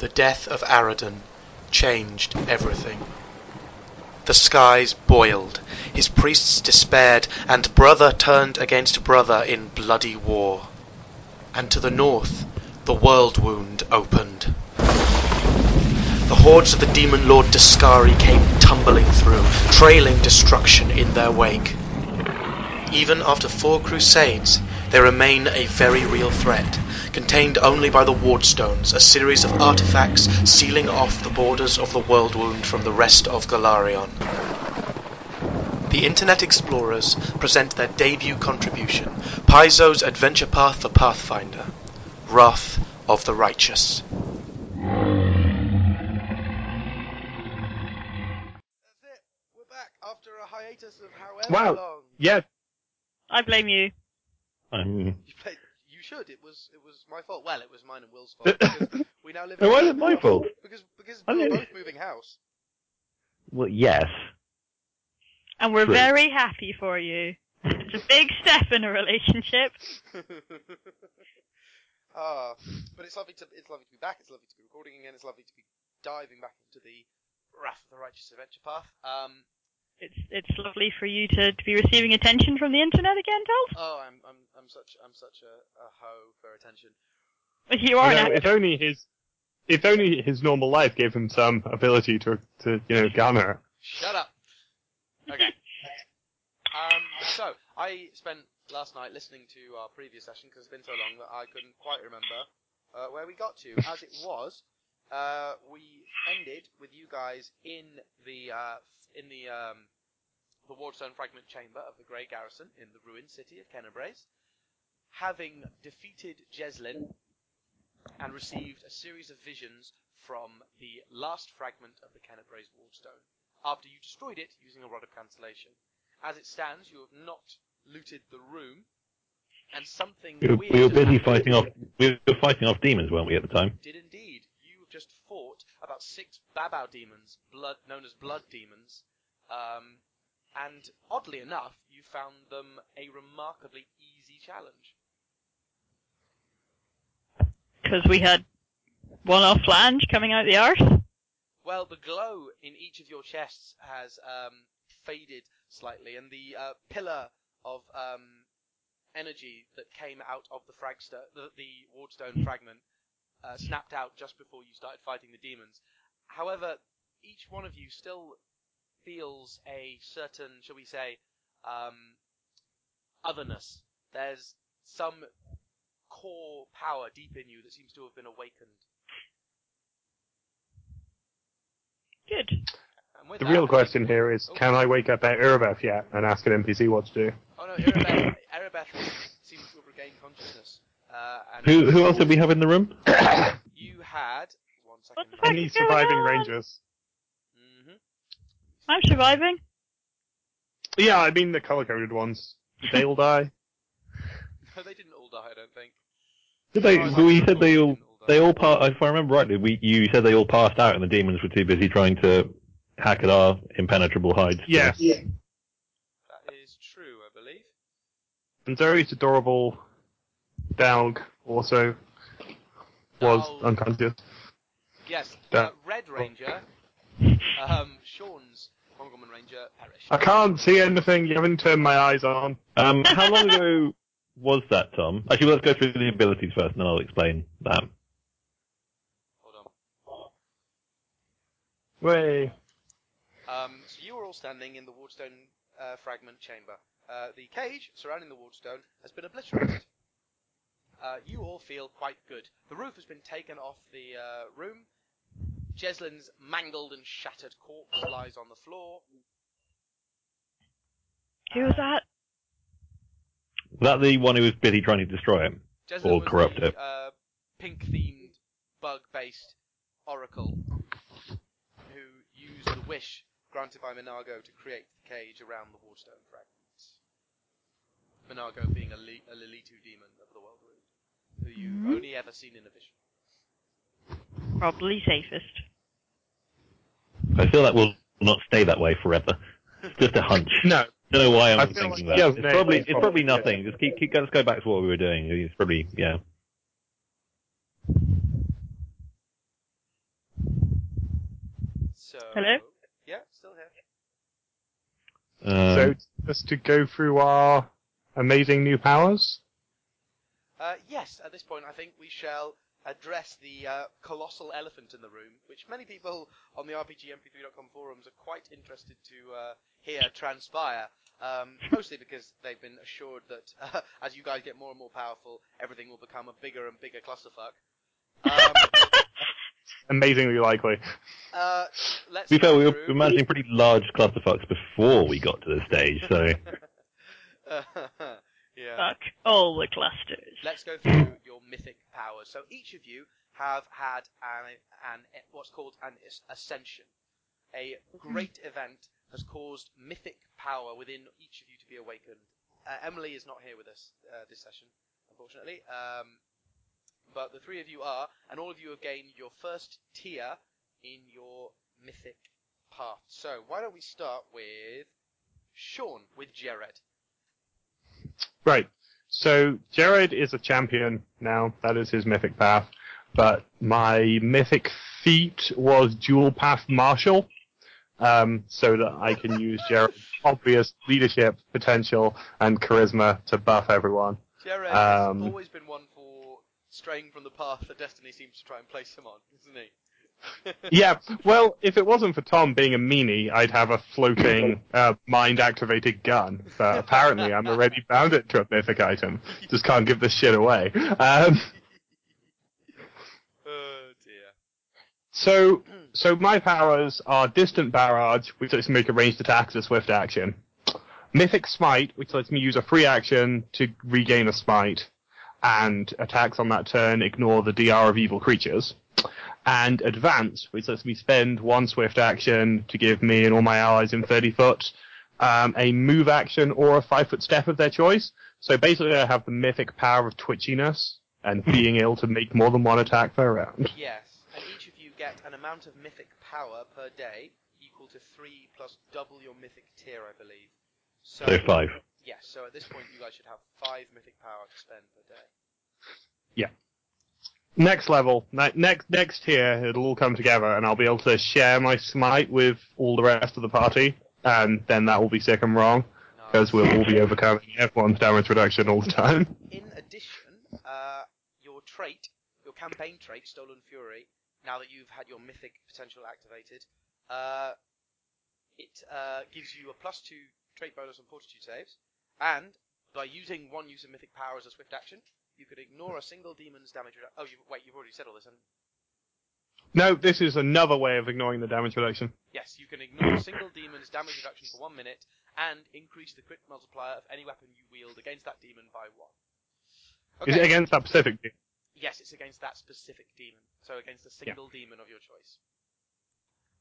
The death of Aroden changed everything. The skies boiled, his priests despaired, and brother turned against brother in bloody war. And to the north the world wound opened. The hordes of the demon lord Deskari came tumbling through, trailing destruction in their wake. Even after four crusades, they remain a very real threat, contained only by the Wardstones, a series of artifacts sealing off the borders of the world wound from the rest of Golarion. The Internet Explorers present their debut contribution, Paizo's Adventure Path for Pathfinder, Wrath of the Righteous. That's it. We're back after a hiatus of however Wow. long. Yeah, I blame you. Um, You played. You should. It was. It was my fault. Well, it was mine and Will's fault because we now live. No, in why is it my fault? Because because I we were didn't- both moving house. well, yes. And we're True. very happy for you. It's a big step in a relationship. ah, but it's lovely to it's lovely to be back. It's lovely to be recording again. It's lovely to be diving back into the Wrath of the Righteous Adventure Path. Um. It's it's lovely for you to, to be receiving attention from the internet again, Dalt. Oh, I'm I'm I'm such I'm such a, a hoe for attention. You are you know, if only his, if only his normal life gave him some ability to, to you know, garner. Shut up. Okay. Um, so I spent last night listening to our previous session because it's been so long that I couldn't quite remember uh, where we got to. As it was, uh, we ended with you guys in the uh, in the um, the Wardstone Fragment Chamber of the Grey Garrison in the ruined city of Kenabres, having defeated Jeslyn and received a series of visions from the last fragment of the Kenabres Wardstone after you destroyed it using a rod of cancellation. As it stands, you have not looted the room, and something We were, weird we were busy fighting off. We were fighting off demons, weren't we, at the time? Did indeed. You have just fought about six Babau demons, blood known as blood demons, um, and oddly enough, you found them a remarkably easy challenge. Because we had one off flange coming out the arse. Well, the glow in each of your chests has um, faded slightly, and the uh, pillar of um, energy that came out of the fragster, the, the wardstone fragment, uh, snapped out just before you started fighting the demons. However, each one of you still feels a certain, shall we say, um, otherness. There's some core power deep in you that seems to have been awakened. Good. The that, real question here is, can I wake up at Irabeth yet and ask an NPC what to do? Oh no, Irabeth, Irabeth seems to have regained consciousness. Uh, and Who who else did we have in the room? You had one second. What the fuck? Any is going surviving on? rangers? hmm I'm surviving. Yeah, I mean the color-coded ones. Did they all die? No, they didn't all die. I don't think. Did they? Oh, I we said they all they all pa- If I remember rightly, we you said they all passed out, and the demons were too busy trying to hack at our impenetrable hides. Yes. That is true, I believe. And Zoe's adorable dog also was Dalg. unconscious. Yes, Da- uh, Red Ranger, um, Sean's Montgomery Ranger perished. I can't see anything. You haven't turned my eyes on. Um, how long ago was that, Tom? Actually, let's go through the abilities first, and then I'll explain that. Hold on. Way. Um, so you are all standing in the Wardstone uh, fragment chamber. Uh, the cage surrounding the Wardstone has been obliterated. Uh, you all feel quite good. The roof has been taken off the uh, room. Jeslyn's mangled and shattered corpse lies on the floor. Who was that? Was that the one who was busy trying to destroy it? Jeslyn Or corrupt the, it. Uh, pink-themed, bug-based oracle who used the wish granted by Minagho to create the cage around the Wardstone fragments. Minagho being a, li- a Lilitu demon of the world root, who you've Mhm. only ever seen in a vision. Probably safest. I feel that will not stay that way forever. It's just a hunch. No. I don't know why I'm thinking like that. he It's has probably it's probably nothing. Just keep keep let's go back to what we were doing. It's probably yeah. So. Hello? Yeah, still here. Um, so just to go through our amazing new powers. Uh, yes, at this point, I think we shall address the uh, colossal elephant in the room, which many people on the RPGMP3.com forums are quite interested to uh, hear transpire. Um, mostly because they've been assured that uh, as you guys get more and more powerful, everything will become a bigger and bigger clusterfuck. Um, Amazingly likely. uh, let's to be fair, we were through- imagining pretty large clusterfucks before we got to this stage, so yeah. Fuck all the clusters. Let's go through your mythic powers. So each of you have had an, an what's called an ascension. A great event has caused mythic power within each of you to be awakened. Uh, Emily is not here with us uh, this session, unfortunately. Um, but the three of you are, and all of you have gained your first tier in your mythic path. So why don't we start with Sean with Jared? Right. So Jared is a champion now. That is his mythic path. But my mythic feat was dual path marshal, um, so that I can use Jared's obvious leadership potential and charisma to buff everyone. Jared Um, has always been one for straying from the path that destiny seems to try and place him on, isn't he? Yeah, well, if it wasn't for Tom being a meanie, I'd have a floating uh, mind-activated gun. But apparently, I'm already bound it to a mythic item. Just can't give this shit away. Um, Oh dear. So, so my powers are distant barrage, which lets me make a ranged attack as a swift action. Mythic smite, which lets me use a free action to regain a smite, and attacks on that turn ignore the DR of evil creatures. And advance, which lets me spend one swift action to give me and all my allies in 30 foot um, a move action or a five foot step of their choice. So basically, I have the mythic power of twitchiness and being able to make more than one attack per round. Yes, and each of you get an amount of mythic power per day equal to three plus double your mythic tier, I believe. So, so five. Yes, so at this point you guys should have five mythic power to spend per day. Next level, ne- next next tier, it'll all come together, and I'll be able to share my smite with all the rest of the party, and then that will be sick and wrong because we'll all be overcoming everyone's damage reduction all the time. In addition, uh, your trait, your campaign trait, Stolen Fury, now that you've had your mythic potential activated, uh, it uh, gives you a plus two trait bonus on fortitude saves, and by using one use of mythic power as a swift action, you could ignore a single demon's damage reduction. Oh, you, wait, you've already said all this, and No, this is another way of ignoring the damage reduction. yes, you can ignore a single demon's damage reduction for one minute, and increase the crit multiplier of any weapon you wield against that demon by one. Is it against that specific? team? Yes, it's against that specific demon. So against a single demon of your choice.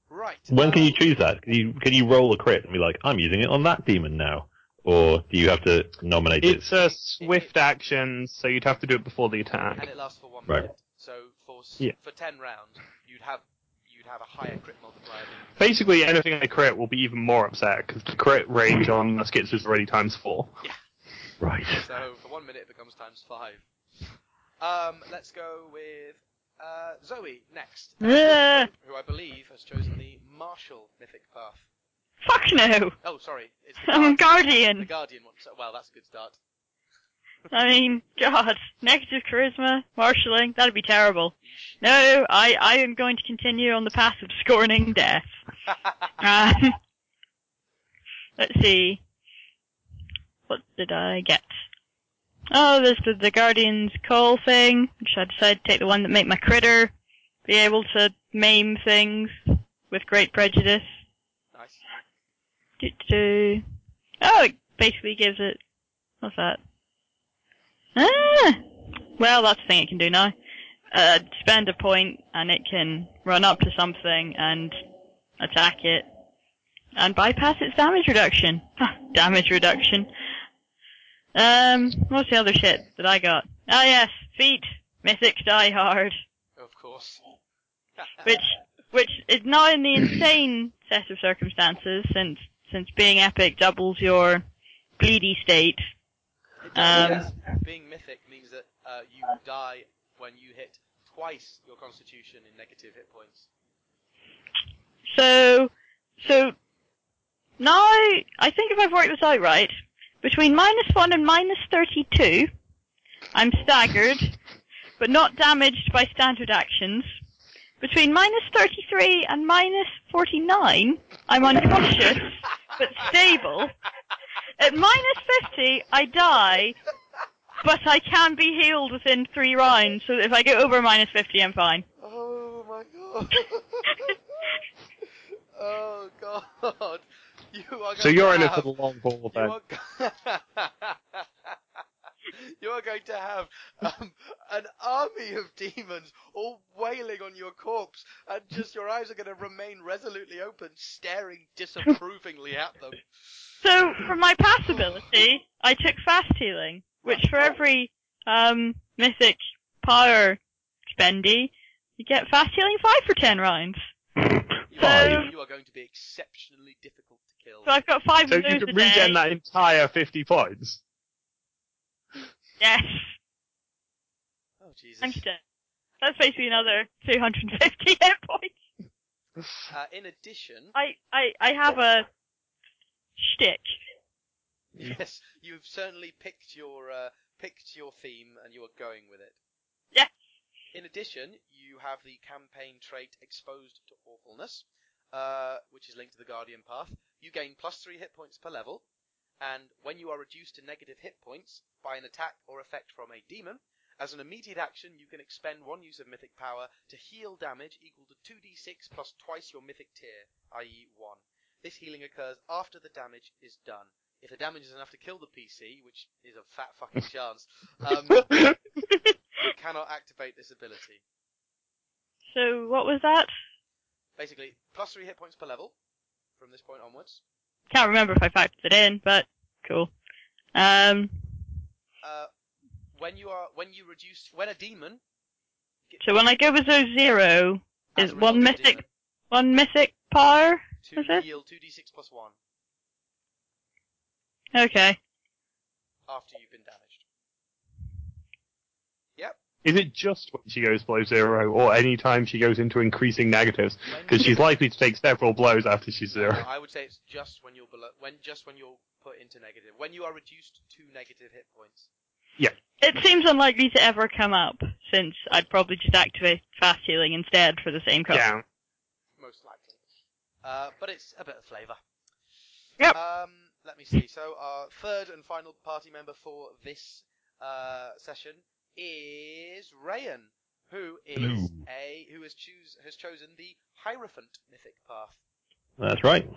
Right. When can uh, you choose that? Can you can you roll a crit and be like, I'm using it on that demon now, or do you have to nominate it? It's a swift action, so you'd have to do it before the attack. And it lasts for one Right. minute. So for Yeah. for ten rounds, you'd have you'd have a higher crit multiplier. Than Basically, anything I crit will be even more upset because the crit range on the skits is already times four. Yeah. Right. so for one minute it becomes times five. Um, let's go with uh, Zoe next, Ugh. who I believe has chosen the marshal mythic path. Fuck no! Oh, sorry, it's the, I'm the Guardian! guardian one. So, well, that's a good start. I mean, God, negative charisma, marshalling, that'd be terrible. No, I, I am going to continue on the path of scorning death. Um, let's see. What did I get? Oh, there's the, the Guardian's Call thing, which I decided to take the one that made my critter be able to maim things with great prejudice. Do, do. Oh, it basically gives it. What's that? Ah! Well, that's the thing it can do now. Uh, spend a point and it can run up to something and attack it and bypass its damage reduction. Huh, damage reduction. Um, what's the other shit that I got? Ah yes, feat. Mythic Die Hard. Of course. Which, which is not in the insane set of circumstances since, since being epic doubles your bleedy state. It does, Um, yes. Being mythic means that uh, you die when you hit twice your constitution in negative hit points. So, so now I think if I've worked this out right, between minus one and minus thirty-two, I'm staggered, but not damaged by standard actions. Between minus thirty-three and minus forty-nine, I'm unconscious but stable. At minus fifty, I die, but I can be healed within three rounds. So if I get over minus fifty, I'm fine. Oh my god. oh god. You are going So you're to in it for the long haul then. are, go- you are going to have um, an army of demons all wailing on your corpse, and just your eyes are going to remain resolutely open, staring disapprovingly at them. So for my pass ability, I took fast healing, which for every um mythic power spendy, you get fast healing five for ten rounds. You, Five. are, you are going to be exceptionally difficult to kill. So I've got five So of you can a day. regen that entire 50 points. Yes, Oh Jesus. That's basically another 250 hit points. Uh, in addition, I, I, I have a shtick. yes, you've certainly picked your uh, picked your theme and you are going with it. Yes. In addition, you have the campaign trait Exposed to Awfulness, uh, which is linked to the Guardian Path. You gain plus three hit points per level, and when you are reduced to negative hit points by an attack or effect from a demon, as an immediate action, you can expend one use of mythic power to heal damage equal to 2d6 plus twice your mythic tier, i.e. 1. This healing occurs after the damage is done. If the damage is enough to kill the PC, which is a fat fucking chance, um, you cannot activate this ability. So what was that? Basically, plus three hit points per level from this point onwards. Can't remember if I factored it in, but cool. Um, Uh, when you are when you reduce when a demon so when I go below zero, as is one result mythic, demon, one mythic power? to is it? heal 2d6 plus 1 Okay. after you've been damaged. Yep. Is it just when she goes below zero, or any time she goes into increasing negatives? Because she's likely to take several blows after she's No, zero. I would say it's just when you're below when just when you're put into negative. When you are reduced to negative hit points. It seems unlikely to ever come up, since I'd probably just activate fast healing instead for the same cost. Yeah. most likely. Uh, but it's a bit of flavour. Yep. Um, let me see. So our third and final party member for this uh, session is Rayan, who is Hello. a who has choose has chosen the Hierophant mythic path. That's right.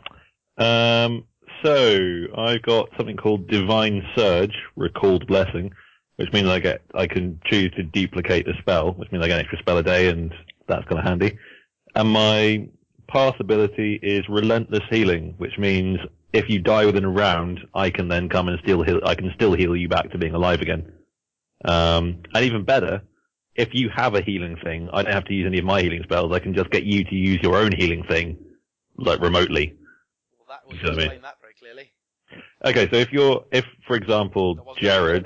Um, so I've got something called Divine Surge, Recalled Blessing, which means I get I can choose to duplicate the spell, which means I get an extra spell a day, and that's kind of handy. And my pass ability is Relentless Healing, which means if you die within a round, I can then come and still heal. I can still heal you back to being alive again. Um, and even better, if you have a healing thing, I don't have to use any of my healing spells. I can just get you to use your own healing thing, like remotely. Well, that You know what I explain that very clearly. Okay, so if you're, if for example, Jared,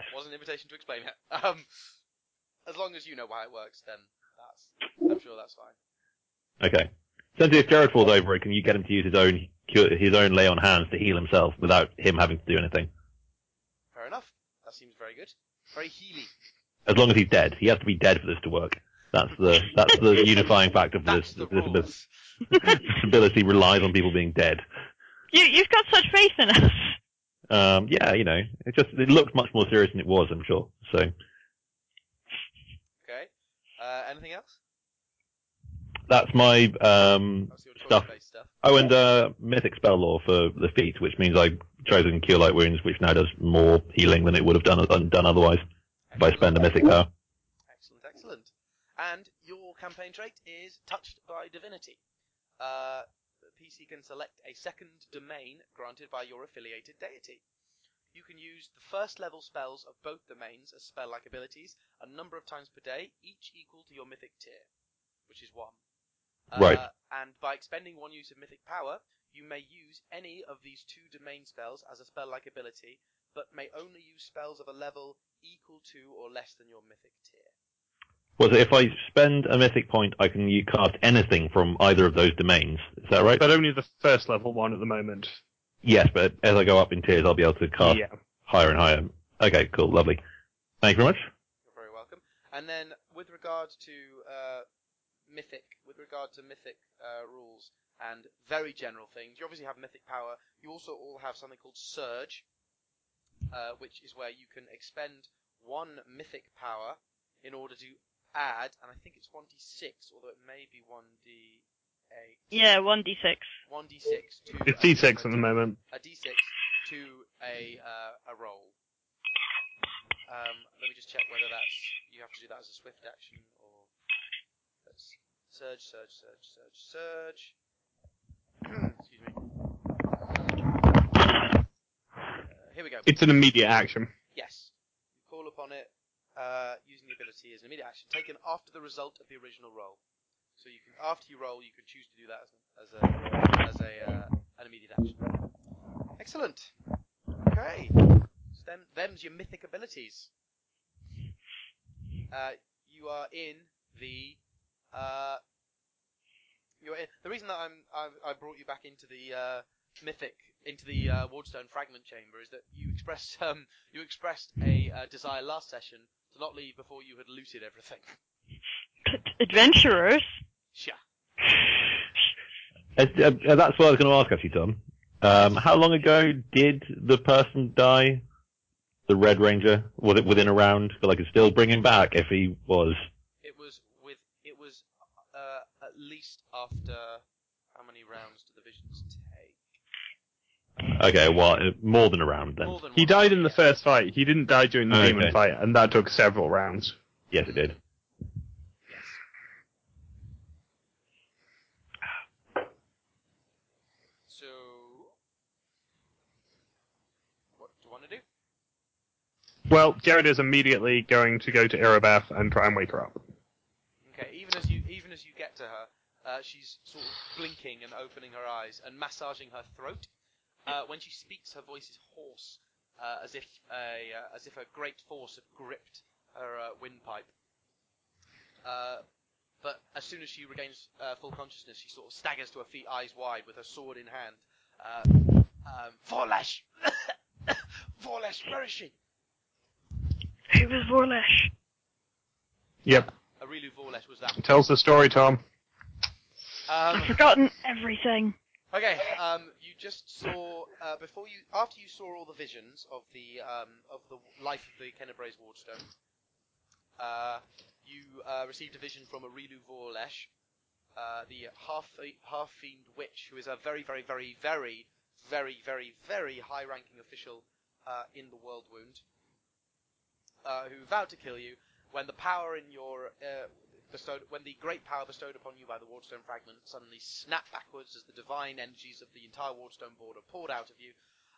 That wasn't an invitation to explain it. Um, as long as you know why it works, then that's I'm sure that's fine. okay, essentially if Jared falls over, can you get him to use his own cure, his own lay on hands to heal himself without him having to do anything? Fair enough. That seems very good. Very healy. As long as he's dead, he has to be dead for this to work. That's the that's the unifying factor for That's this. the This, rules. this ability relies on people being dead. You, you've got such faith in us. Um, yeah, you know, it just it looked much more serious than it was. I'm sure. So Okay. Uh, anything else? that's my um, stuff. stuff. Oh, and uh, Mythic Spell Lore for the feat, which means I've chosen Cure Light Wounds, which now does more healing than it would have done done otherwise if I spend a Mythic Power. Excellent, excellent. And your campaign trait is Touched by Divinity. Uh, the PC can select a second domain granted by your affiliated deity. You can use the first level spells of both domains as spell-like abilities a number of times per day, each equal to your mythic tier, which is one. Uh, Right. And by expending one use of mythic power, you may use any of these two domain spells as a spell-like ability, but may only use spells of a level equal to or less than your mythic tier. Was it if I spend a mythic point, I can cast anything from either of those domains? Is that right? But only the first level one at the moment. yes, but as I go up in tiers, I'll be able to cast Yeah. higher and higher. Okay, cool, lovely. Thank you very much. You're very welcome. And then with regard to uh, mythic, with regard to mythic uh, rules and very general things, you obviously have mythic power. You also all have something called surge, uh, which is where you can expend one mythic power in order to add, and I think it's 1d6, although it may be 1d8. Yeah, 1d6. 1d6 to It's a- D6 at the moment. a d6 to a uh, a roll. Um, let me just check whether that's you have to do that as a swift action or that's surge, surge, surge, surge, surge. Excuse me. Uh, here we go. It's an immediate action. Yes, you call upon it uh, using the ability as an immediate action taken after the result of the original roll. So you can after you roll, you can choose to do that as a as a, uh, an immediate action. Excellent. Okay. So them, them's your mythic abilities. Uh, you are in the. Uh, you're in, the reason that I'm I, I brought you back into the uh, mythic into the uh, Wardstone fragment chamber is that you expressed um you expressed a desire last session to not leave before you had looted everything. Adventurers? Sure. Uh, uh, uh, that's what I was going to ask actually, Tom. Um, how long ago did the person die? The Red Ranger? Was it within a round? But I could still bring him back if he was. It was with it was uh, at least after how many rounds do the visions take? Okay, well, uh, more than a round then. Than He died in the first fight. He didn't die during the Okay. demon fight, and that took several rounds. Yes, it did. Yes. So, what do you want to do? Well, Jared is immediately going to go to Irabeth and try and wake her up. Okay, even as you even as you get to her, uh, she's sort of blinking and opening her eyes and massaging her throat. Uh, when she speaks, her voice is hoarse, uh, as if a uh, as if a great force had gripped her uh, windpipe. Uh, but as soon as she regains uh, full consciousness, she sort of staggers to her feet, eyes wide, with her sword in hand. Uh, um, Vorlesh, Vorlesh, where is she? Who was Vorlesh? Yep. Areelu Vorlesh was that. Tells the story, Tom. Um, I've forgotten everything. Okay, um, you just saw uh, before you after you saw all the visions of the um, of the life of the Kenabres Wardstone. Uh, you uh, received a vision from Areelu Vorlesh, uh, the half half fiend witch, who is a very very very very very very very high ranking official uh, in the World Wound, uh, who vowed to kill you when the power in your bestowed when the great power bestowed upon you by the Wardstone fragment suddenly snapped backwards as the divine energies of the entire Wardstone border poured out of you.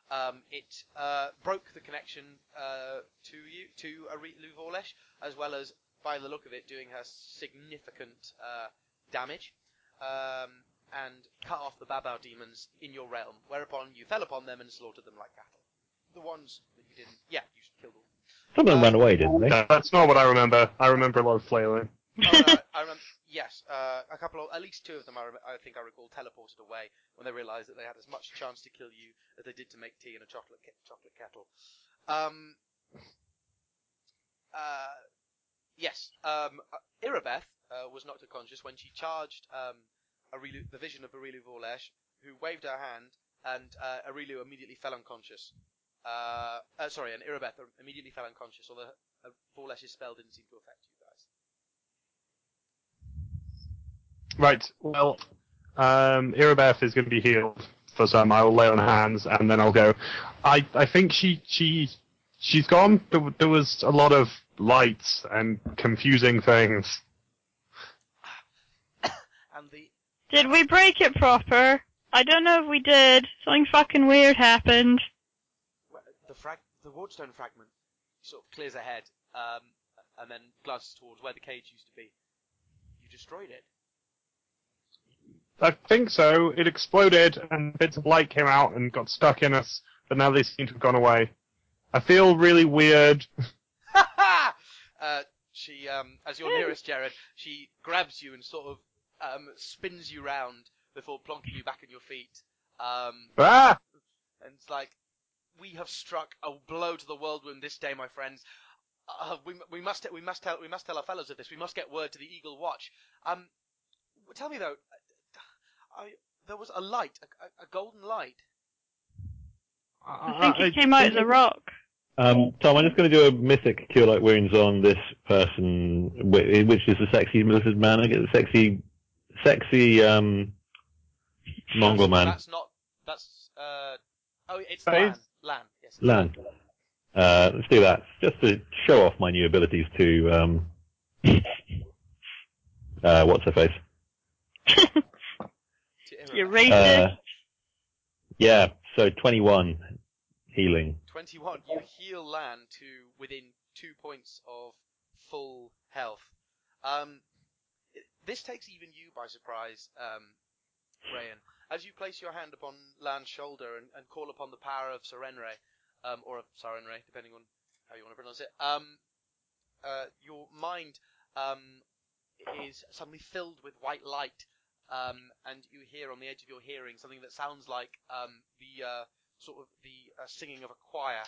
Um, it uh, broke the connection uh, to you to Areelu Vorlesh, as well as, by the look of it, doing her significant uh, damage, um, and cut off the Babau demons in your realm. Whereupon you fell upon them and slaughtered them like cattle. The ones that you didn't, yeah, you killed them. Some of them Uh, ran away, didn't they? No, that's not what I remember. I remember a lot of flailing. Uh, I remember. Yes, uh, a couple of, at least two of them. I, rem- I think I recall teleported away when they realised that they had as much chance to kill you as they did to make tea in a chocolate ke- chocolate kettle. Um. Uh. Yes. Um. uh, Irabeth uh, was knocked unconscious when she charged um Areelu, the vision of Areelu Vorlesh, who waved her hand, and uh, Areelu immediately fell unconscious. Uh, uh, sorry, and Irabeth immediately fell unconscious, although Vorlesh's spell didn't seem to affect you guys. Right. Well, um, Irabeth is going to be healed for some. I will lay on hands, and then I'll go. I I think she she she's gone. There, there was a lot of lights and confusing things. And the Did we break it proper? I don't know if we did. Something fucking weird happened. Well, the frag, the Wardstone fragment sort of clears ahead, um, and then glances towards where the cage used to be. You destroyed it. I think so. It exploded, and bits of light came out and got stuck in us, but now they seem to have gone away. I feel really weird. uh, she, um, as you're nearest Jared, she grabs you and sort of um, spins you round before plonking you back on your feet. Um, Ah! and it's like, we have struck a blow to the Worldwound this day, my friends. Uh, we, we must we must tell we must tell our fellows of this. We must get word to the Eagle Watch. Um, tell me though, I, there was a light, a, a, a golden light. I think it came out of the rock. Um, Tom, I'm just going to do a mythic cure light wounds on this person, whi- which is the sexy militant man. I get the sexy, sexy um, Mongol man, That's not. That's uh. Oh, it's That Lann. is- Lann. Yes. Lann. Uh, let's do that, just to show off my new abilities to um, uh, what's her face? To You're racist. Uh, yeah, so 21 healing. 21. You heal Lann to within two points of full health. Um, this takes even you by surprise, um, Rayan. As you place your hand upon Lann's shoulder and, and call upon the power of Serenre, um, or of Sarenre, depending on how you want to pronounce it, um, uh, your mind um, is suddenly filled with white light, um, and you hear on the edge of your hearing something that sounds like um, the uh, sort of the uh, singing of a choir.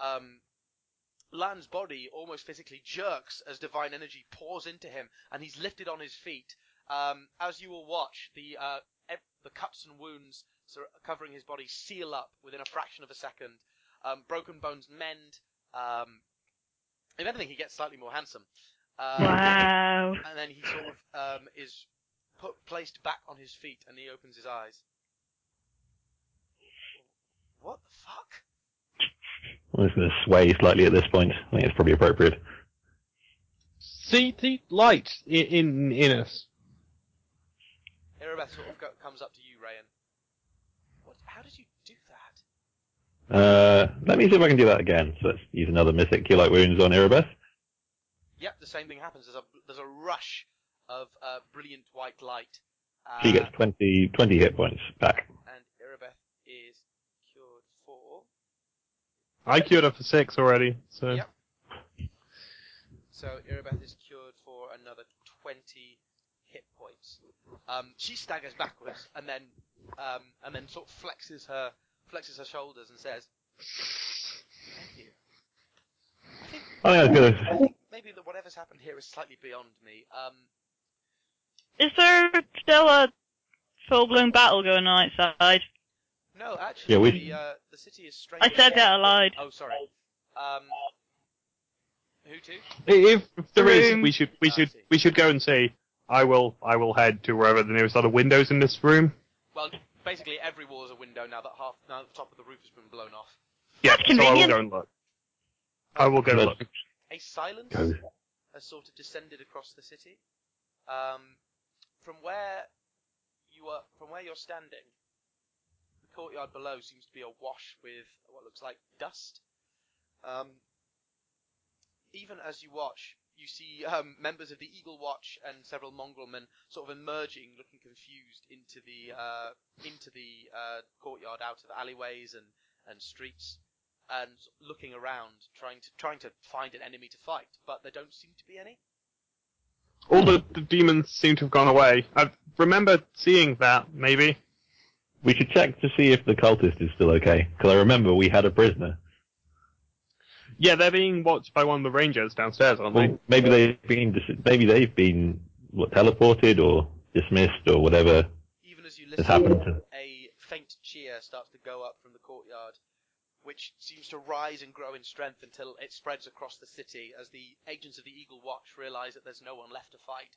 Um, Lann's body almost physically jerks as divine energy pours into him, and he's lifted on his feet. Um, as you will watch, the uh, ev- the cuts and wounds covering his body seal up within a fraction of a second. Um, broken bones mend. Um, if anything, he gets slightly more handsome. Um, Wow. And then he sort of um, is put placed back on his feet, and he opens his eyes. What the fuck? I'm just going to sway slightly at this point. I think it's probably appropriate. See the light in in, in us. Irabeth sort of go, comes up to you, Rayan. What? How did you do that? Uh, let me see if I can do that again. So let's use another mythic cure like wounds on Irabeth. Yep, the same thing happens. There's a there's a rush of uh, brilliant white light. Uh, She gets 20, 20 hit points back. and Irabeth is cured for. I cured her for six already, so Yep. So Irabeth is cured for another 20 hit points. Um, she staggers backwards and then um, and then sort of flexes her flexes her shoulders and says, "Thank you." I think I think I was going I to. think maybe that whatever's happened here is slightly beyond me. Um, Is there still a full-blown battle going on outside? no, actually, Yeah, we- the uh, the city is strange. I said that aloud. Oh, sorry. Um, who to? if, if there is, Room. we should we Ah, should see. we should go and see. I will I will head to wherever the nearest other windows in this room. Well, basically every wall is a window now that half now that the top of the roof has been blown off. Yeah, That's so I will convenient. go and look. I will go and look. A silence Go. has sort of descended across the city. Um, from where you are, from where you're standing, the courtyard below seems to be awash with what looks like dust. Um, even as you watch, you see um, members of the Eagle Watch and several mongrel men sort of emerging, looking confused into the uh, into the uh, courtyard, out of alleyways and, and streets, and looking around, trying to trying to find an enemy to fight, but there don't seem to be any. All the, the demons seem to have gone away. I remember seeing that, maybe. We should check to see if the cultist is still okay. Because I remember we had a prisoner. Yeah, they're being watched by one of the rangers downstairs, aren't they? Maybe they've been dis- maybe they've been what, teleported or dismissed or whatever Even as you has listen, happened to. a faint cheer starts to go up from the courtyard, which seems to rise and grow in strength until it spreads across the city as the agents of the Eagle Watch realize that there's no one left to fight.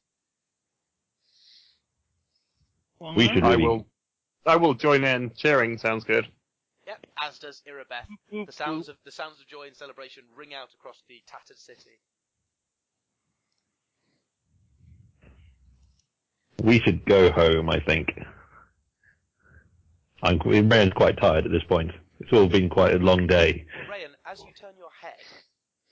We should I really. will. I will join in. Cheering sounds good. Yep, as does Irabeth. The sounds of the sounds of joy and celebration ring out across the tattered city. We should go home. I think. I'm Rand's quite tired at this point. It's all been quite a long day. Rayan, as you turn your head,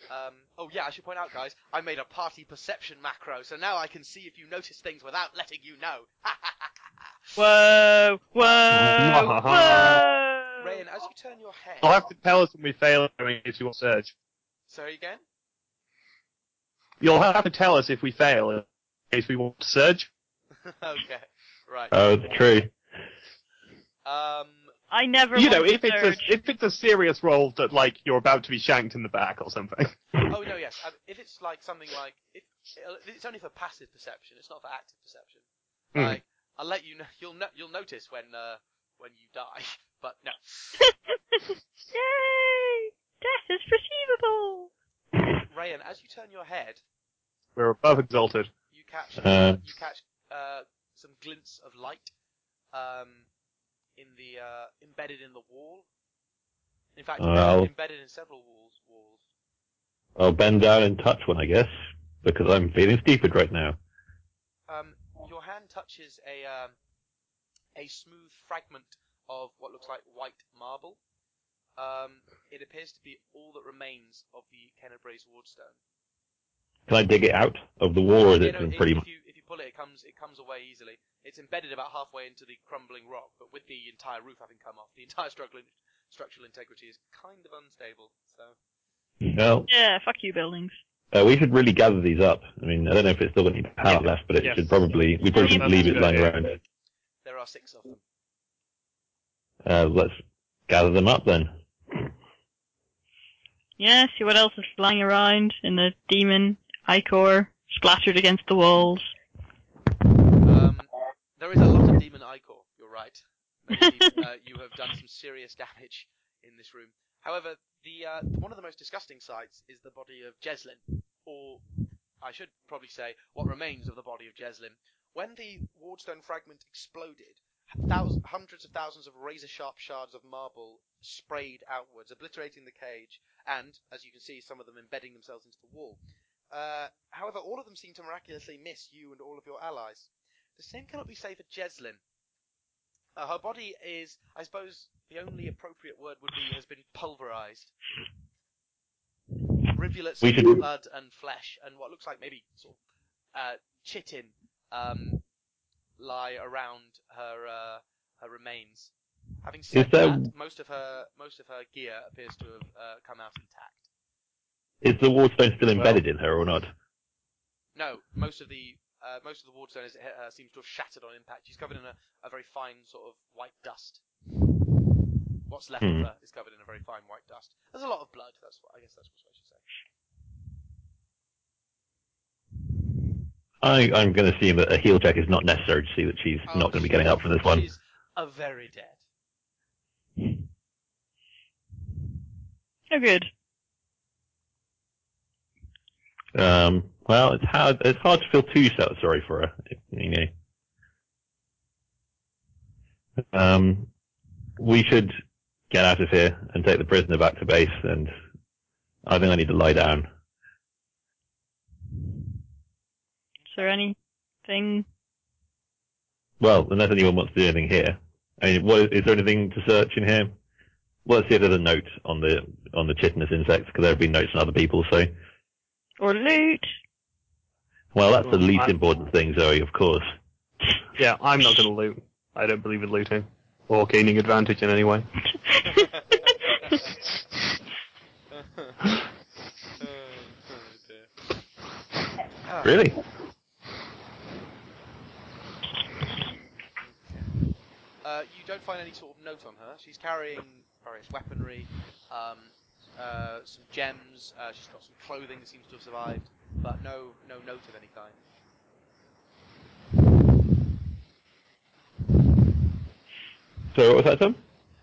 um, oh yeah, I should point out, guys, I made a party perception macro, so now I can see if you notice things without letting you know. Whoa! Whoa! Whoa! Rayan, as you turn your head, I'll have to tell us when we fail in case you want to surge. sorry again. You'll have to tell us if we fail in case we want to surge. okay, right. Oh, it's true. Um, I never. You know, if it's a if it's a serious roll that like you're about to be shanked in the back or something. oh no, yes. Um, if it's like something like if it's only for passive perception, it's not for active perception. Hmm. Like I'll let you know. You'll no, you'll notice when uh, when you die. But no. Yay! Death is perceivable. Rayan, as you turn your head, We're above exalted. you catch Uh. you catch uh, some glints of light um, in the uh, embedded in the wall. In fact, Well. embedded in several walls. Walls. I'll bend down and touch one, I guess, because I'm feeling stupid right now. Um, your hand touches a um, a smooth fragment of what looks like white marble. Um, it appears to be all that remains of the Kenabres wardstone. Can I dig it out of the wall, or is You it know, if, pretty if much? you if you pull it, it comes it comes away easily. It's embedded about halfway into the crumbling rock, but with the entire roof having come off, the entire structural structural integrity is kind of unstable. So Well, Yeah, fuck you, buildings. uh, we should really gather these up. I mean, I don't know if it's still got any power Yeah. left, but it Yes. should probably we probably shouldn't leave it lying around. there are six of them. Uh, let's gather them up then. Yeah, see what else is lying around in the demon ichor splattered against the walls. Um, there is a lot of demon ichor. You're right. Maybe, uh, you have done some serious damage in this room. However, the uh, one of the most disgusting sights is the body of Jeslyn, or I should probably say, what remains of the body of Jeslyn. When the wardstone fragment exploded, thousands, hundreds of thousands of razor-sharp shards of marble sprayed outwards, obliterating the cage, and, as you can see, some of them embedding themselves into the wall. Uh, however, all of them seem to miraculously miss you and all of your allies. The same cannot be said for Jeslyn. Uh, her body is, I suppose, the only appropriate word would be has been pulverized. Rivulets of blood and flesh, and what looks like maybe sort of uh, chitin um, lie around her uh, her remains. Having said there- that, most of her most of her gear appears to have uh, come out intact. Is the wardstone still embedded in her or not? No, most of the uh, most of the wardstone is, uh, seems to have shattered on impact. She's covered in a, a very fine sort of white dust. What's left Hmm. of her is covered in a very fine white dust. There's a lot of blood. That's what I guess that's what I should say. I, I'm going to assume that a heal check is not necessary to see that she's Oh, not going to be getting up from this one. She's a very dead. Oh, good. Um, well, it's hard. It's hard to feel too sorry for her. You know. Um, we should get out of here and take the prisoner back to base. And I think I need to lie down. Is there anything? Well, unless anyone wants to do anything here. I mean, what, is there anything to search in here? Well, let's see if there's a note on the on the chitinous insects because there have been notes on other people. So, Or loot? well, that's the least I- important thing, Zoe. Of course. Yeah, I'm not going to loot. I don't believe in looting or gaining advantage in any way. Really? Uh, you don't find any sort of note on her. She's carrying various weaponry, um, uh, some gems. Uh, she's got some clothing that seems to have survived, but no, no note of any kind. So, what was that, Tom?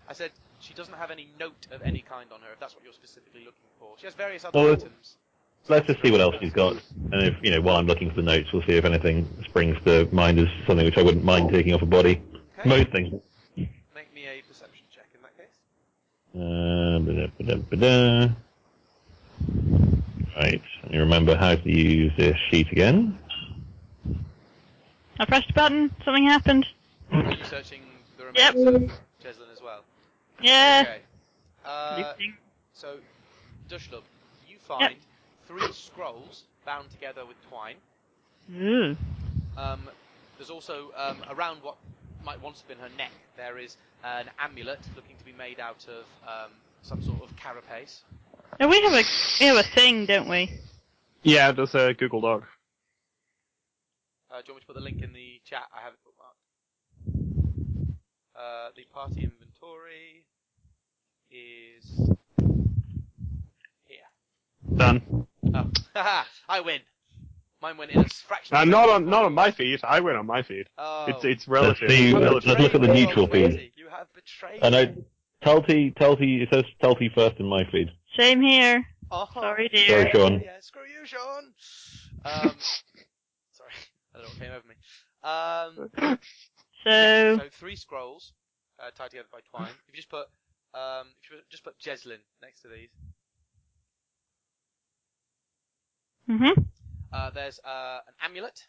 I said she doesn't have any note of any kind on her. If that's what you're specifically looking for, she has various other Well, items. Let's just see what else she's got. And if, you know, while I'm looking for the notes, we'll see if anything springs to mind as something which I wouldn't mind taking off a body. Okay. Most things. Make me a perception check in that case. Uh, ba-da, ba-da, ba-da. Right, let me remember how to use this sheet again. I pressed a button. Something happened. Are you searching the Yep. remains of Jeslyn as well? Yeah. Okay. Uh, so, Dushlub, you find three scrolls bound together with twine. Ooh. Um, there's also um, around what might once have been her neck. There is an amulet looking to be made out of um, some sort of carapace. Now we have a we have a thing, don't we? Yeah, there's a Google Doc. Uh, do you want me to put the link in the chat? I have it bookmarked. Uh, the party inventory is here. Done. Oh, haha! I win. Mine went in a fraction. Uh, not on not on my yours. feed. I went on my feed. Oh. It's it's relative. see, You It's let's- relative. let's look at the neutral me feed. Already. You have betrayed. I know. me. Tulty, Tulty, it says Tulty first in my feed. Same here. Uh-huh. Sorry, dear. Sorry, Sean. Yeah, screw you, Sean. Um, sorry, I don't know what came over me. Um, So, so three scrolls uh, tied together by twine. If you just put, um, if you just put Jeslyn next to these, hmm uh, there's uh, an amulet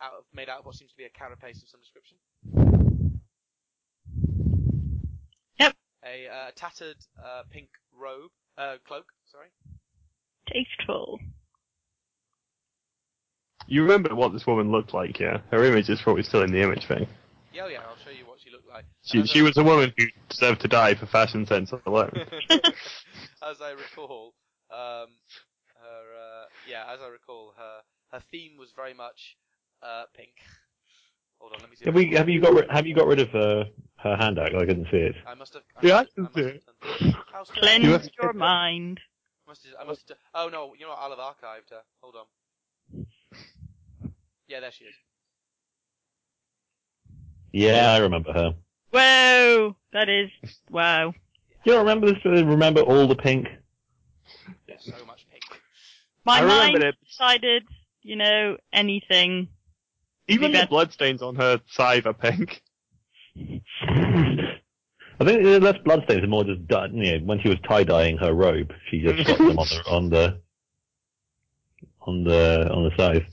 out of, made out of what seems to be a carapace of some description. A uh, tattered uh, pink robe, uh, cloak. Sorry. tasteful. You remember what this woman looked like, yeah? Her image is probably still in the image thing. Yeah, oh yeah. I'll show you what she looked like. She As she I- was a woman who deserved to die for fashion sense alone. as I recall, um, her uh, yeah, as I recall, her her theme was very much uh, pink. Hold on, let me see. Have we? Have you got? ri- Have you got rid of her handout? I couldn't see it. I must have. I Yeah, must I can have, see it. have done- How strange. Cleanse You your mind. Must have, I must have. Oh no, you know what? I'll have archived her. Hold on. Yeah, there she is. Yeah, I remember her. Whoa! That is, wow. Do you remember this? uh, Remember all the pink? Yeah, so much pink. My I remember mind it. decided, you know, anything. Even the better. bloodstains on her side are pink. I think uh, less bloodstains and more just done. You know, when she was tie dyeing her robe, she just got them on the on the on the on the side.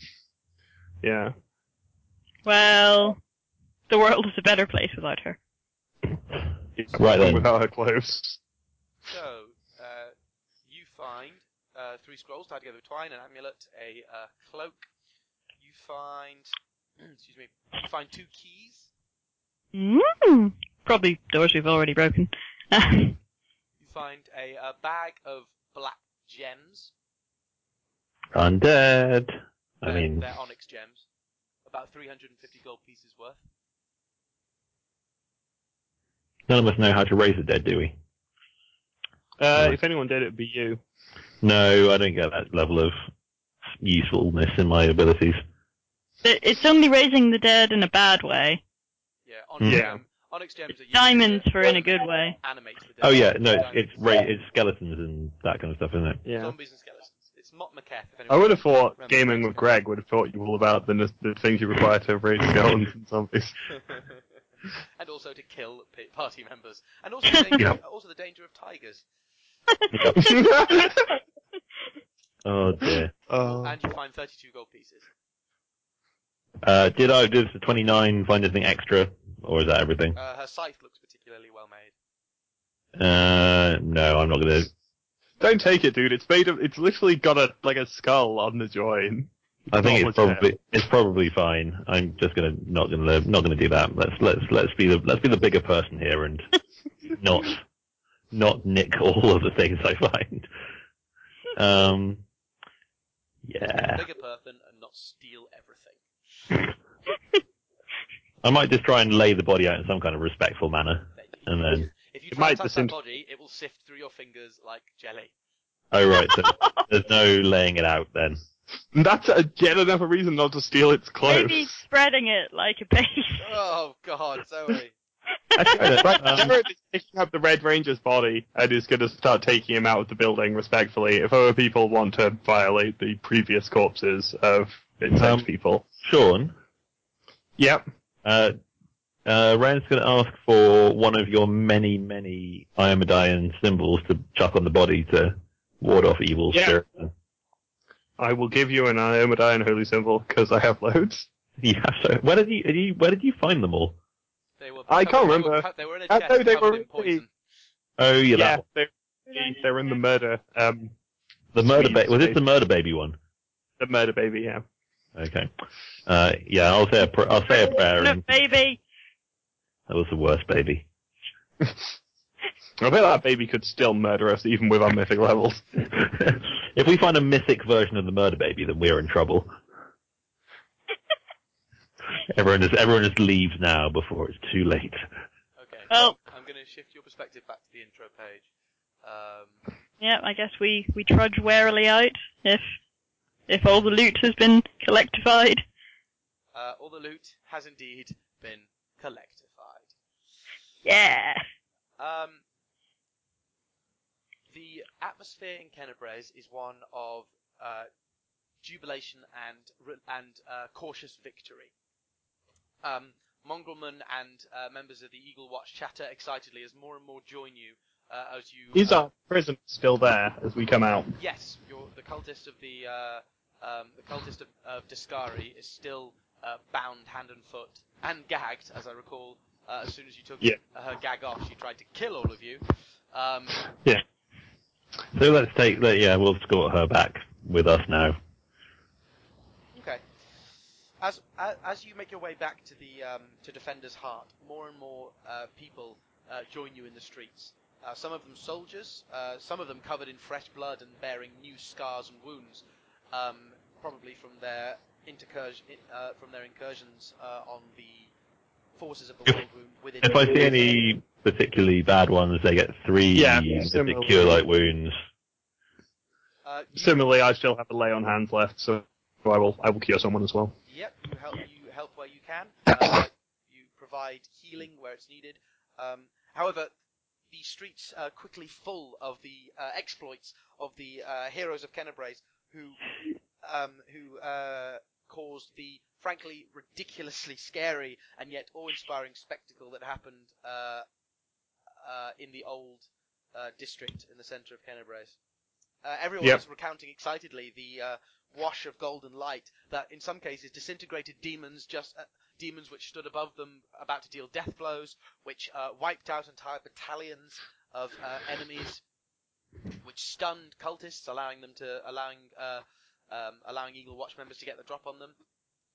Yeah. Well, the world is a better place without her. Right then. Without her clothes. So, uh, you find uh, three scrolls tied together with twine, an amulet, a uh, cloak. You find, excuse me, you find two keys. Mm, probably doors we've already broken. You find a, uh bag of black gems. Undead. I They're- mean, they're onyx gems, about 350 gold pieces worth. none of us know how to raise the dead, do we? Uh, Right. if anyone did, it'd be you. No, I don't get that level of usefulness in my abilities. It- it's only raising the dead in a bad way. Yeah, onyx, hmm. Yeah. Gem, onyx gems are Diamonds uh, for in a good way. animate the. Oh yeah, no, it's Diamonds. it's, ra- it's skeletons and that kind of stuff, isn't it? Yeah. Zombies and skeletons. It's Mott McKeff. If I would have thought gaming with Greg would have taught you all about the, the things you require to raise skeletons and zombies. and also to kill party members, and also the danger, Yeah. also the danger of tigers. Oh dear. Oh. And you find 32 gold pieces. Uh, did I did the 29 find anything extra, or is that everything? Uh, her scythe looks particularly well made. Uh, no, I'm not gonna. Don't take it, dude. It's made of. It's literally got a like a skull on the join. I think it's legit. probably it's probably fine. I'm just gonna not gonna not gonna do that. Let's let's let's be the let's be the bigger person here and not not nick all of the things I find. Um, yeah, Bigger person and not steal everything. I might just try and lay the body out in some kind of respectful manner, and then If you It try might to touch disin- that body, it will sift through your fingers like jelly. oh right, so there's no laying it out then. And that's a, yet another reason not to steal its clothes. Maybe spreading it like a base. Oh God, Zoe. Actually, Right, um, Jared is picking up the Red Ranger's body and is going to start taking him out of the building respectfully. If other people want to violate the previous corpses of insect Um, people. Sean, Yep. Uh, uh, Rand's going to ask for one of your many, many Iomedaean symbols to chuck on the body to ward off evil Yeah. spirits. I will give you an Iomedaean holy symbol because I have loads. Yeah, so where did you, did you where did you find them all? They were. I can't they remember. Were, they were in a Uh, no, they were in poison. Oh, yeah, yeah, that one. they're, they're in the murder, um, the murder Sweet, ba- was this sweet. the murder baby one? the murder baby. Yeah. Okay. Uh, yeah, I'll say a pr- I'll say a prayer, No, and baby. that was the worst baby. I bet that baby could still murder us even with our mythic levels. if we find a mythic version of the murder baby, then we're in trouble. everyone just everyone just leaves now before it's too late. Okay. Well- I'm going to shift your perspective back to the intro page. Um, Yeah, I guess we, we trudge warily out if if all the loot has been collectivied. uh, all the loot has indeed been collectivied. Yeah. Um, the atmosphere in Kenabres is one of uh, jubilation and and uh, cautious victory. Um, Mongrelman and uh, members of the Eagle Watch chatter excitedly as more and more join you uh, as you. Is uh, our prison still there as we come out? Yes, you're, the cultist of the uh, um, the cultist of, of Deskari is still uh, bound hand and foot and gagged, as I recall. Uh, as soon as you took Yeah. her gag off, she tried to kill all of you. Um, So let's take that. Yeah, we'll escort her back with us now. okay. As, as as you make your way back to the um, to Defender's Heart, more and more uh, people uh, join you in the streets. Uh, some of them soldiers, uh, some of them covered in fresh blood and bearing new scars and wounds, um, probably from their intercursion, uh, from their incursions uh, on the forces of the If- Worldwound within. If I see any particularly bad ones, they get three Yeah, the similarly. cure light wounds. uh, you, Similarly, I still have a lay on hands left, so I will I will cure someone as well. Yep, you help you help where you can. Uh, you provide healing where it's needed. Um, however, the streets are quickly full of the uh, exploits of the uh, heroes of Kenabres, who um, who uh, caused the frankly ridiculously scary and yet awe-inspiring spectacle that happened uh, uh, in the old uh, district in the centre of Kenabres. Uh, everyone Yep. was recounting excitedly the uh, wash of golden light that, in some cases, disintegrated demons just uh, demons which stood above them, about to deal death blows, which uh, wiped out entire battalions of uh, enemies, which stunned cultists, allowing them to allowing uh, um, allowing Eagle Watch members to get the drop on them.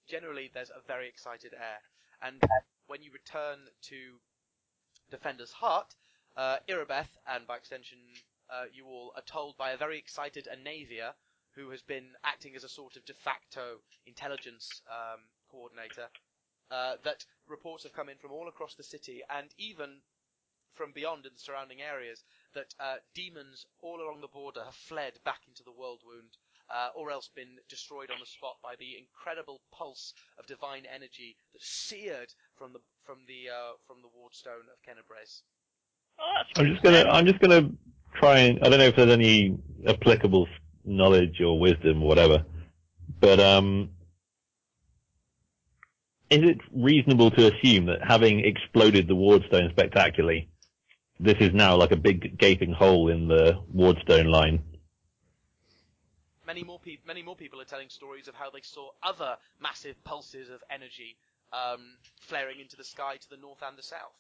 Generally, there's a very excited air, and when you return to Defender's Heart, uh, Irabeth, and by extension, uh, you all are told by a very excited Anevia, who has been acting as a sort of de facto intelligence um, coordinator, uh, that reports have come in from all across the city and even from beyond in the surrounding areas that uh, demons all along the border have fled back into the Worldwound. Uh, or else been destroyed on the spot by the incredible pulse of divine energy that seared from the from the uh, from the wardstone of Kenabres. Oh, I'm just gonna I'm just gonna try and I don't know if there's any applicable knowledge or wisdom or whatever, but um, is it reasonable to assume that having exploded the wardstone spectacularly, this is now like a big gaping hole in the wardstone line? Many more people, many more people are telling stories of how they saw other massive pulses of energy um, flaring into the sky to the north and the south.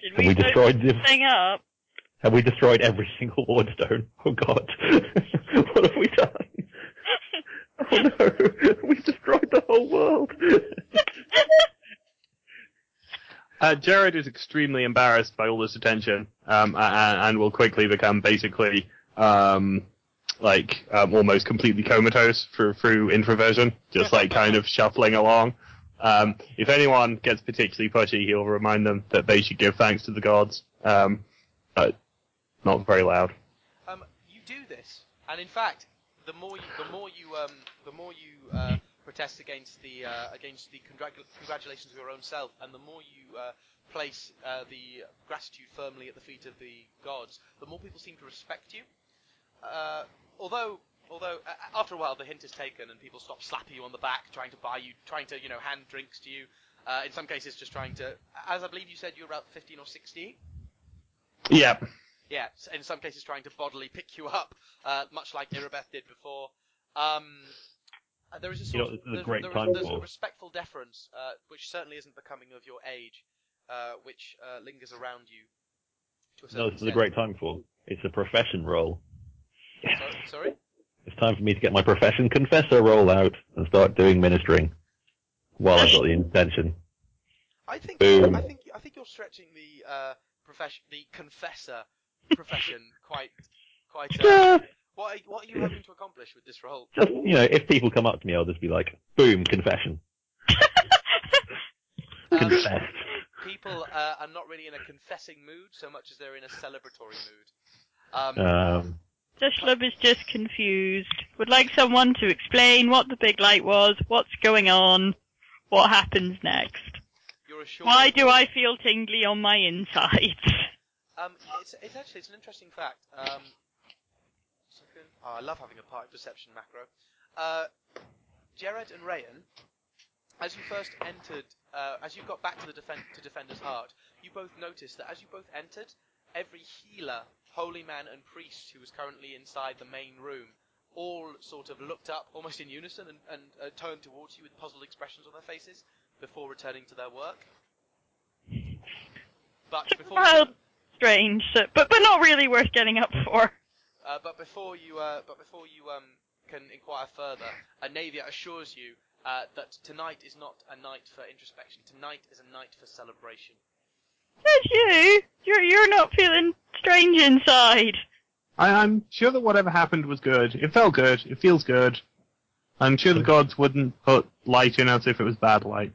Did Have we blow destroyed this thing up? Have we destroyed every single wardstone? Oh god. what have we done? Oh no, we've destroyed the whole world. Uh, Jared is extremely embarrassed by all this attention, um, a- a- and will quickly become basically, um, like, um, almost completely comatose through, through introversion, just like kind of shuffling along. Um, if anyone gets particularly pushy, he'll remind them that they should give thanks to the gods, um, but not very loud. Um, you do this, and in fact, the more you, the more you, um, the more you uh, protest against the uh, against the congratu- congratulations of your own self, and the more you uh, place uh, the gratitude firmly at the feet of the gods, the more people seem to respect you. Uh, although, although uh, after a while the hint is taken and people stop slapping you on the back, trying to buy you, trying to you know hand drinks to you. Uh, in some cases, just trying to, as I believe you said, you're about 15 or 16. Yeah. Yeah, in some cases trying to bodily pick you up, uh, much like Irabeth did before. Um, uh, there is a You know, sort of, there's, great there there's a respectful deference, uh, which certainly isn't becoming of your age, uh, which uh, lingers around you. To a No, this is a great time for. It's a profession role. So- sorry. It's time for me to get my profession confessor roll out and start doing ministering. While I've got the intention. I think Boom. I think I think you're stretching the uh, profession, the confessor profession, quite, quite. Uh, what are, what are you hoping to accomplish with this role? Just you know, if people come up to me, I'll just be like, boom, confession, Um, people uh, are not really in a confessing mood so much as they're in a celebratory mood. Um, Um, Dushlub is just confused. Would like someone to explain what the big light was, what's going on, what happens next. you're. Why do I feel tingly on my insides? Um, it's, it's actually it's an interesting fact. Um. Oh, I love having a party perception macro. Uh, Jared and Rayan, as you first entered, uh, as you got back to the defend, to Defender's Heart, you both noticed that as you both entered, every healer, holy man, and priest who was currently inside the main room all sort of looked up almost in unison and, and uh, turned towards you with puzzled expressions on their faces before returning to their work. But before strange, so- but but not really worth getting up for. Uh, but before you, uh, but before you um, can inquire further, Navia assures you uh, that tonight is not a night for introspection. Tonight is a night for celebration. Says you. You're you're not feeling strange inside. I, I'm sure that whatever happened was good. It felt good. It feels good. I'm sure the gods wouldn't put light in us if it was bad light.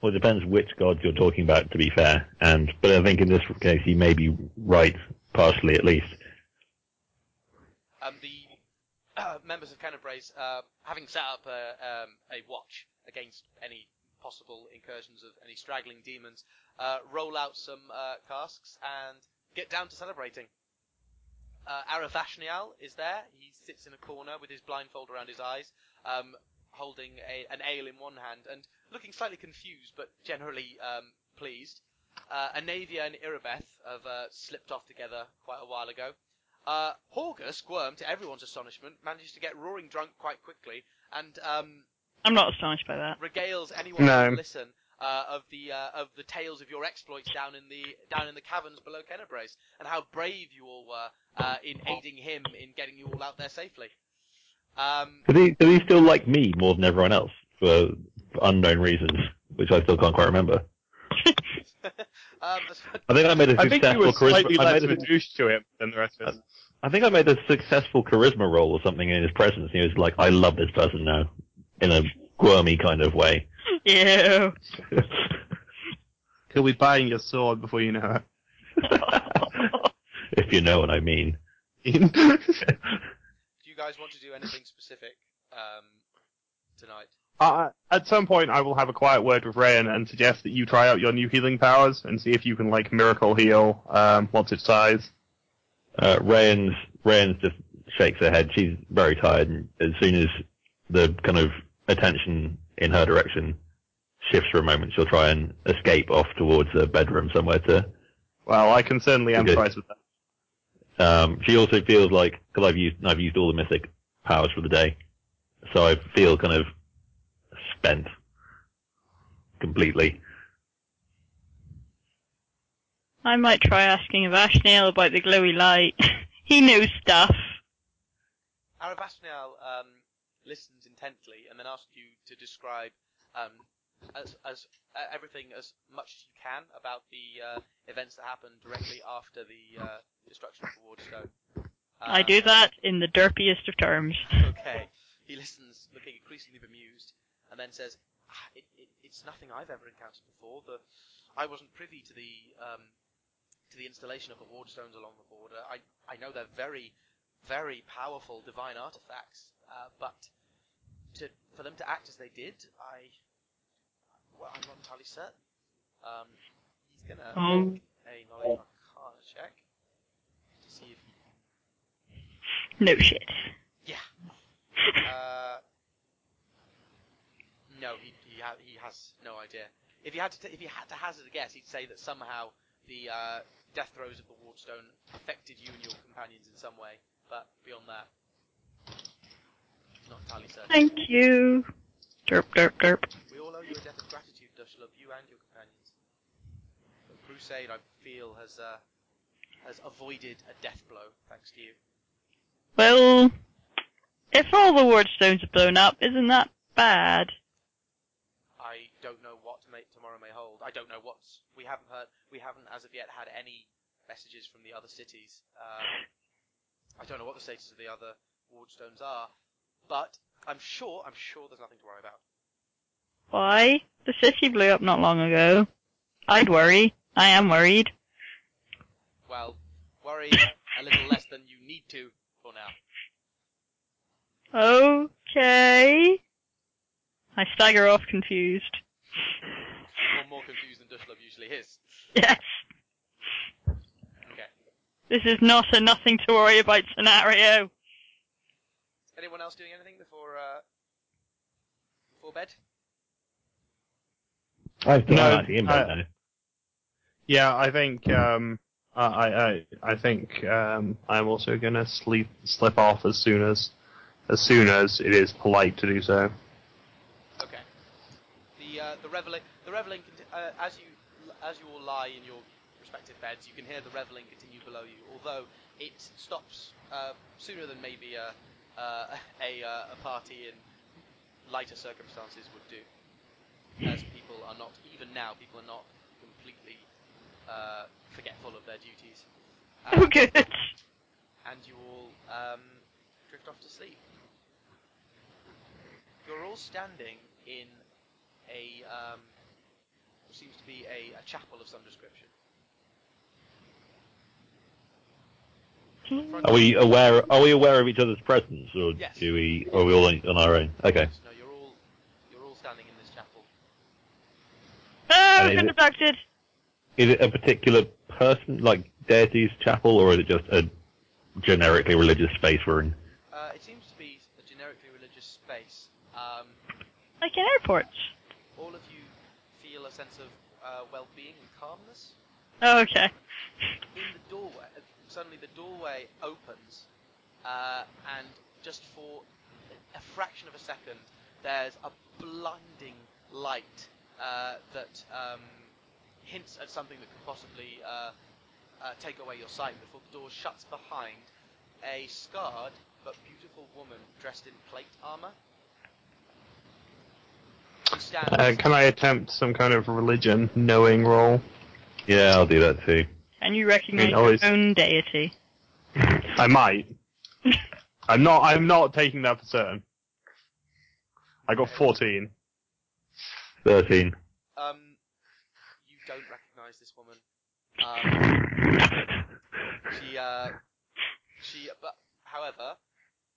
Well, it depends which gods you're talking about, to be fair. And but I think in this case, he may be right, partially at least. Um, the uh, members of Kenabres, uh, having set up a, um, a watch against any possible incursions of any straggling demons, uh, roll out some uh, casks and get down to celebrating. Uh, Aravashnial is there. He sits in a corner with his blindfold around his eyes, um, holding a, an ale in one hand and looking slightly confused, but generally um, pleased. Uh, Anevia and Irabeth have uh, slipped off together quite a while ago. Uh, Horgus, Squirm, to everyone's astonishment, manages to get roaring drunk quite quickly and um, I'm not astonished by that. regales anyone No. who listen uh, of the uh, of the tales of your exploits down in the down in the caverns below Kenabres and how brave you all were uh, in aiding him in getting you all out there safely. Um, Does he, does he still like me more than everyone else for, for unknown reasons, which I still can't quite remember? um, I think I made a I think you successful were slightly charisma. I less made, of a, a to him than the rest of us. I think I made a successful charisma roll or something in his presence. He was like, "I love this person now," in a squirmy kind of way. Ew. He'll be buying your sword before you know it. if you know what I mean. do you guys want to do anything specific um, tonight? Uh, at some point, I will have a quiet word with Rayan and suggest that you try out your new healing powers and see if you can like miracle heal um, once it's size. Uh, Rayan's, Rayan's just shakes her head. She's very tired, and as soon as the kind of attention in her direction shifts for a moment, she'll try and escape off towards a bedroom somewhere to. Well, I can certainly empathize with that. Um, she also feels like because I've used I've used all the mythic powers for the day, so I feel kind of spent completely. I might try asking Vashniel about the glowy light. he knows stuff. Aravashnial um, listens intently and then asks you to describe um, as, as uh, everything as much as you can about the uh, events that happened directly after the uh, destruction of the Wardstone. I do that in the derpiest of terms. Okay. He listens, looking increasingly bemused, and then says, "Ah, it, it, "It's nothing I've ever encountered before. The, I wasn't privy to the um, to the installation of the wardstones along the border. I, I know they're very, very powerful divine artifacts, uh, but to for them to act as they did, I, well, I'm not entirely certain. Um, he's gonna Um. make a knowledge arcana check to see if No shit. yeah. Uh, no, he he, ha- he has no idea. If he had to t- if he had to hazard a guess, he'd say that somehow the uh, death throes of the wardstone affected you and your companions in some way. But beyond that, he's not entirely certain. Thank you. Derp, derp, derp. We all owe you a debt of gratitude, Dushlub, you and your companions. The crusade, I feel, has uh, has avoided a death blow thanks to you. Well, if all the wardstones are blown up, isn't that bad? I don't know what to make tomorrow may hold. I don't know what's. We haven't heard. We haven't as of yet had any messages from the other cities. Um, I don't know what the status of the other wardstones are, but I'm sure. I'm sure there's nothing to worry about. Why? The city blew up not long ago. I'd worry. I am worried. Well, worry a little less than you need to for now. Okay. I stagger off confused. Or more confused than Dushlov usually is. Yes. Okay. This is not a nothing to worry about scenario. Anyone else doing anything before uh, before bed? I still No, am actually in bed I- now. Yeah, I think um, I I I think um, I'm also gonna sleep slip off as soon as as soon as it is polite to do so. Uh, the reveling the reveling uh, as you as you all lie in your respective beds, you can hear the reveling continue below you. Although it stops uh, sooner than maybe a uh, a, uh, a party in lighter circumstances would do, as people are not even now people are not completely uh, forgetful of their duties. Oh, Um, good. and you all um, drift off to sleep. You're all standing in a um, what seems to be a, a chapel of some description. Are we aware? Are we aware of each other's presence, or Yes. do we? Are we all on, on our own? Okay. No, you're all you're all standing in this chapel. Oh, And is been it- abducted. Is it a particular person, like deity's chapel, or is it just a generically religious space we're in? Uh, it seems to be a generically religious space. Um, Like in airports. all of you feel a sense of uh, well-being and calmness. Oh, okay. in the doorway, suddenly the doorway opens, uh, and just for a fraction of a second, there's a blinding light uh, that um, hints at something that could possibly uh, uh, take away your sight before the door shuts behind a scarred but beautiful woman dressed in plate armor. Who stands Uh, can I attempt some kind of religion knowing roll? Yeah, I'll do that too. Can you recognize I mean, always- your own deity? I might. I'm not. I'm not taking that for certain. I got 14. Thirteen. Um, you don't recognise this woman. Um, she, uh, she, but however,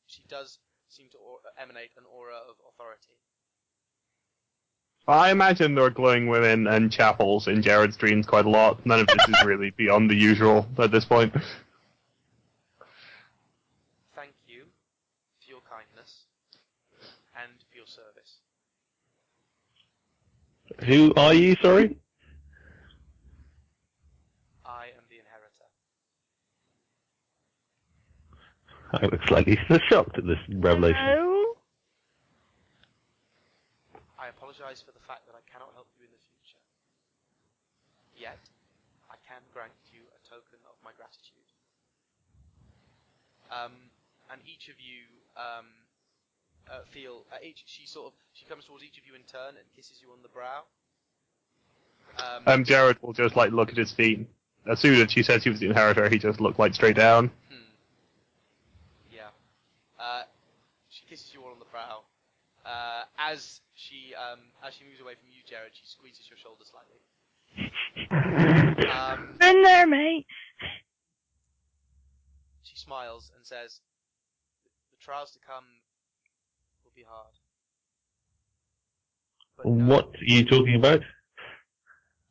she does seem to or- emanate an aura of authority. I imagine there are glowing women and chapels in Jared's dreams quite a lot. None of this is really beyond the usual at this point. Thank you for your kindness and for your service. Who are you? Sorry. I am the inheritor. I look slightly shocked at this revelation. Hello? I apologise for the fact that I cannot help you in the future. Yet, I can grant you a token of my gratitude. Um, and each of you um, uh, feel uh, each she sort of she comes towards each of you in turn and kisses you on the brow. Um, Um, Jared will just like look at his feet. As soon as she says he was the inheritor, he just looked like straight down. Hmm. Yeah. Uh, she kisses you all on the brow. Uh, as she um, as she moves away from you, Jared, she squeezes your shoulder slightly. Um, Been there, mate. she smiles and says, "The trials to come will be hard." But no, What are you talking about?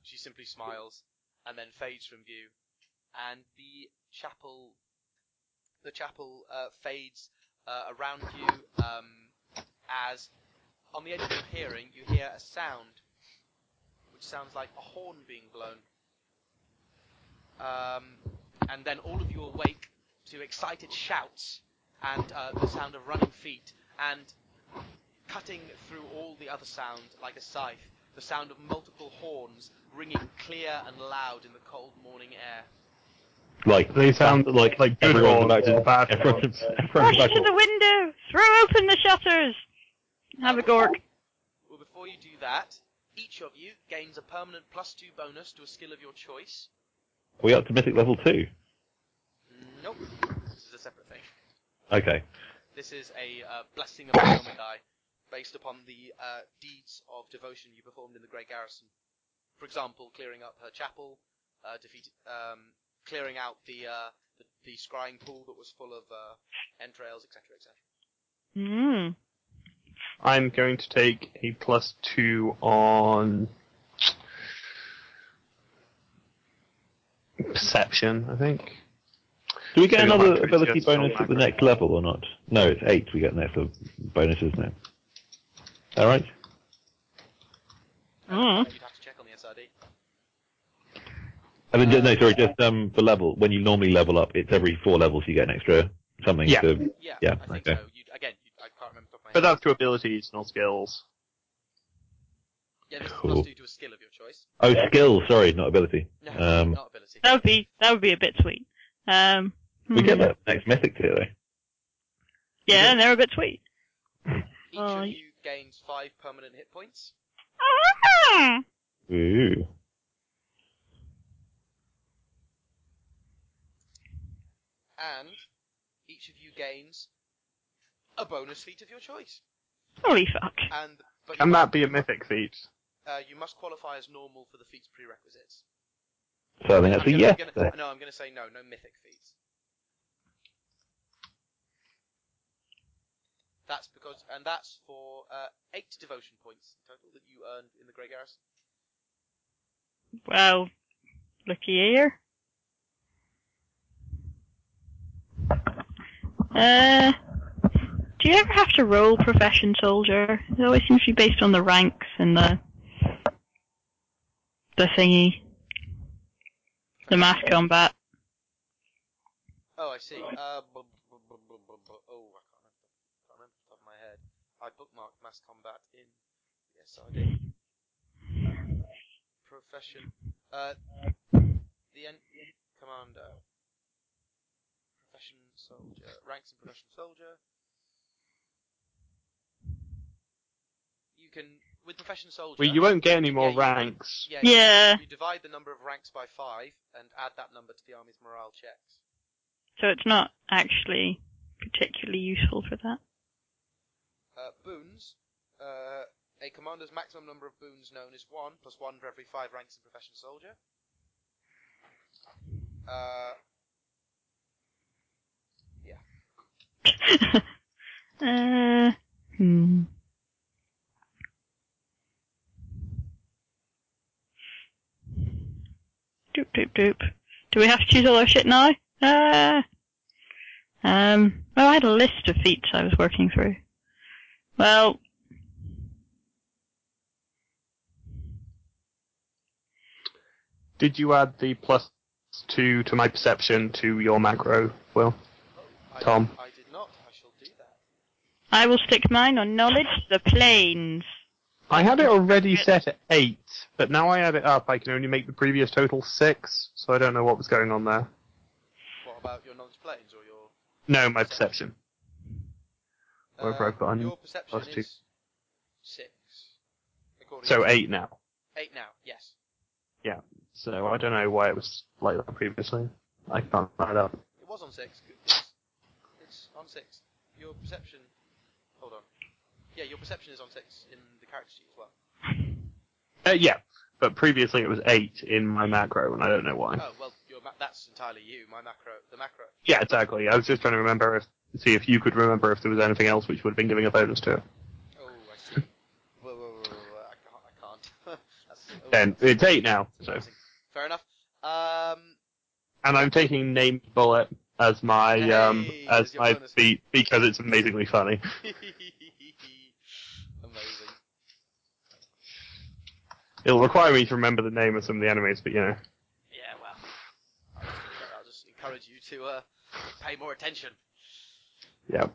She simply smiles and then fades from view, and the chapel, the chapel uh, fades uh, around you um, as, on the edge of your hearing, you hear a sound, which sounds like a horn being blown. Um, and then all of you awake to excited shouts and uh, the sound of running feet, and cutting through all the other sound like a scythe, the sound of multiple horns ringing clear and loud in the cold morning air. Like They sound like like good everyone's horns about to or bad everyone's, horns. Rush to the window! Throw open the shutters! Have a gork. Well, before you do that, each of you gains a permanent plus two bonus to a skill of your choice. Are we up to mythic level two? Nope. This is a separate thing. Okay. This is a uh, blessing of the moment die, based upon the uh, deeds of devotion you performed in the Grey Garrison. For example, clearing up her chapel, uh, defeat, um, clearing out the, uh, the the scrying pool that was full of uh, entrails, etc., etc. Mm. I'm going to take a plus two on perception, I think. Do we get So another might ability just bonus at the next level or not? No, it's eight. We get next level bonuses now. All right. Mm. You'd have to check on the SRD. I mean, no, sorry, just um, for level. When you normally level up, it's every four levels you get an extra something. Yeah. To, Yeah, Yeah, I think okay. so. But that's to abilities, not skills. yeah, this is Cool. plus two to a skill of your choice. oh, skill. Sorry, not ability. No, Um, not ability. That would be that would be a bit sweet. Um, We get hmm. that next mythic tier though. Yeah, and they're a bit sweet. Each Oh, of you gains five permanent hit points. Ah! Ooh. and each of you gains a bonus feat of your choice. Holy fuck. And but Can that be a mythic feat? uh, you must qualify as normal for the feat's prerequisites. So I think that's I'm a gonna, yes. I'm gonna, no, I'm going to say no, no mythic feats. That's because, and that's for uh, eight devotion points in total that you earned in the Grey Garrison. Well, looky here. Uh, do you ever have to roll profession soldier? It always seems to be based on the ranks and the the thingy, the mass combat. Oh, I see. Uh, bu- bu- bu- bu- bu- bu- oh, I can't remember, can't remember off the top of my head. I bookmarked mass combat in the SRD. Uh, profession. Uh, the en- commander. Profession soldier. Ranks in profession soldier. You can with profession soldier. Well, you won't get any more Yeah, you- ranks. Yeah. you- Yeah. You divide the number of ranks by five and add that number to the army's morale checks. So it's not actually particularly useful for that. Uh, boons. Uh, a commander's maximum number of boons known is one, plus one for every five ranks in profession soldier. Uh, yeah. uh, hmm. Doop doop doop. Do we have to choose all our shit now? Uh, um, well, I had a list of feats I was working through. Well, Did you add the plus two to my perception to your macro, Will? I, Tom. I did not. I shall do that. I will stick mine on knowledge the planes. I had it already set at eight, but now I add it up, I can only make the previous total six, so I don't know what was going on there. What about your knowledge planes or your? No, my perception. Whatever uh, I've got on Your perception plus two. is six. So to- eight now. Eight now. Yes. Yeah. So I don't know why it was like that previously. I can't find out. It was on six. It's, it's on six. Your perception. Hold on. Yeah, your perception is on six in the character sheet as well. Uh, yeah, but previously it was eight in my macro, and I don't know why. Oh well, your ma- that's entirely you. My macro, the macro. Yeah, exactly. I was just trying to remember if see if you could remember if there was anything else which would have been giving a bonus to it. Oh, I see. whoa, whoa, whoa, whoa, whoa, I can't. I can't. oh, Then it's eight now. So. Fair enough. Um, and I'm taking named bullet as my um Hey, as as my feat because it's amazingly funny. amazing. It'll require me to remember the name of some of the enemies, but you know. Yeah, well, I'll just, I'll just encourage you to uh, pay more attention. Yeah.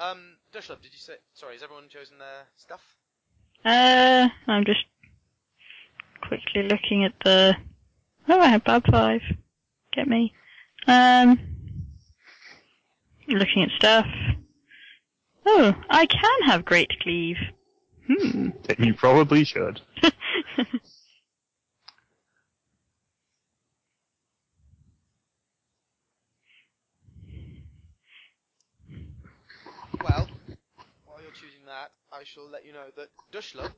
um, Dushlub, did you say? Sorry, has everyone chosen their stuff? Uh, I'm just quickly looking at the. Oh, I have Bab 5. Get me. Um, looking at stuff. Oh, I can have Great Cleave. Hmm. You probably should. Well, while you're choosing that, I shall let you know that Dushla,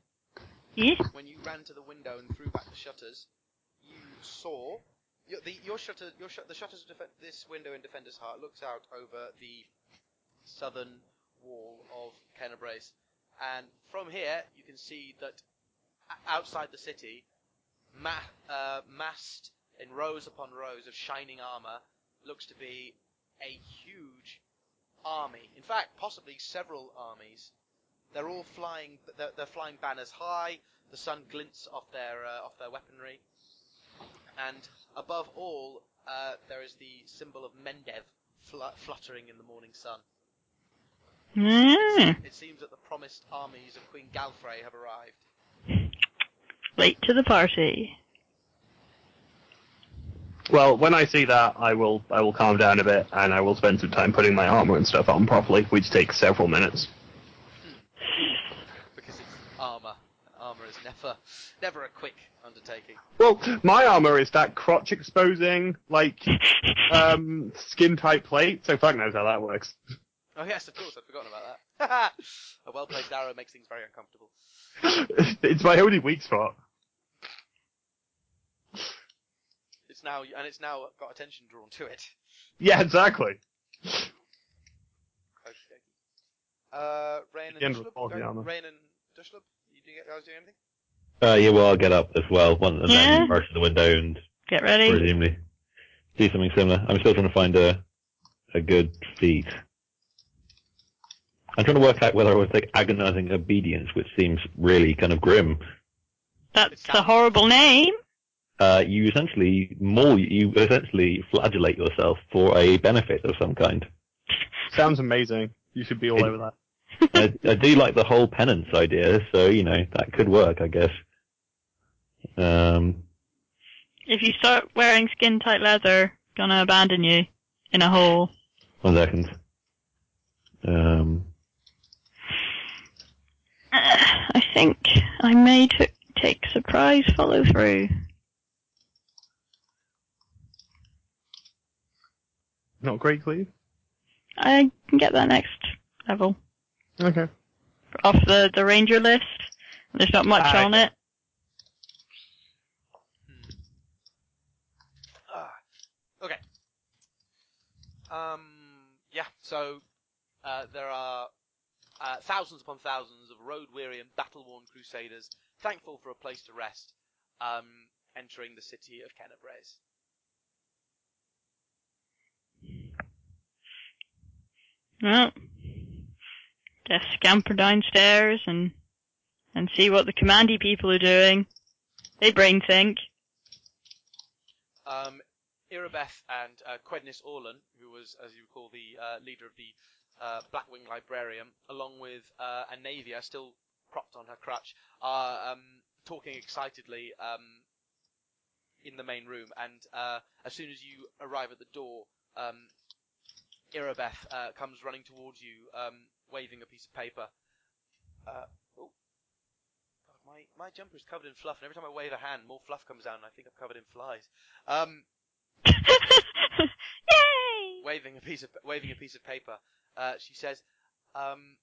yes? when you ran to the window and threw back the shutters, you saw your, the, your shutter, your shut, the shutters of defe- this window in Defender's Heart looks out over the southern wall of Kenabres, and from here you can see that outside the city, ma- uh, massed in rows upon rows of shining armor, looks to be a huge army. In fact, possibly several armies. They're all flying. They're, they're flying banners high. The sun glints off their uh, off their weaponry, and above all, uh, there is the symbol of Mendev fl- fluttering in the morning sun. Hmm. It seems that the promised armies of Queen Galfrey have arrived. Late to the party. Well, when I see that, I will I will calm down a bit, and I will spend some time putting my armor and stuff on properly, which takes several minutes. Because it's armor. Armor is never, never a quick undertaking. Well, my armor is that crotch exposing, like, um, skin tight plate, so fuck knows how that works. Oh yes, of course, I'd forgotten about that. a well placed arrow makes things very uncomfortable. it's my only weak spot. It's now, and it's now got attention drawn to it. Yeah, exactly. Okay. Uh, Rain The and Dushlub? Go- Rain and Dushlub? You do you guys do anything? Uh, yeah, well, I'll get up as well, one, and Yeah. then rush to the window and Get ready. presumably do something similar. I'm still trying to find a a good feat. I'm trying to work out whether I would take agonizing obedience, which seems really kind of grim. That's a horrible name. Uh, you essentially maul, you essentially flagellate yourself for a benefit of some kind. Sounds amazing. You should be all It- over that. I, I do like the whole penance idea, so you know that could work, I guess. Um, If you start wearing skin tight leather, gonna abandon you in a hole. one second. Um, I think I may t- take surprise follow through. Not great, Cleave? I can get that next level Okay. off the the ranger list. There's not much Ah, on okay. it. Ah, okay. Um, yeah, so uh, there are uh, thousands upon thousands of road-weary and battle-worn crusaders, thankful for a place to rest, um, entering the city of Kenabres. Well, just scamper downstairs and and see what the commandy people are doing. They brain think. Um, Irabeth and uh, Quednys Orlun, who was, as you recall, the uh, leader of the uh, Blackwing librarian, along with uh, Anevia, still propped on her crutch, are um, talking excitedly um, in the main room. And uh, as soon as you arrive at the door, um, Irabeth uh, comes running towards you, um, waving a piece of paper. Uh, oh. God, my, my jumper is covered in fluff, and every time I wave a hand, more fluff comes down, and I think I'm covered in flies. Um, Yay! waving a piece of waving a piece of paper. Uh, she says, um,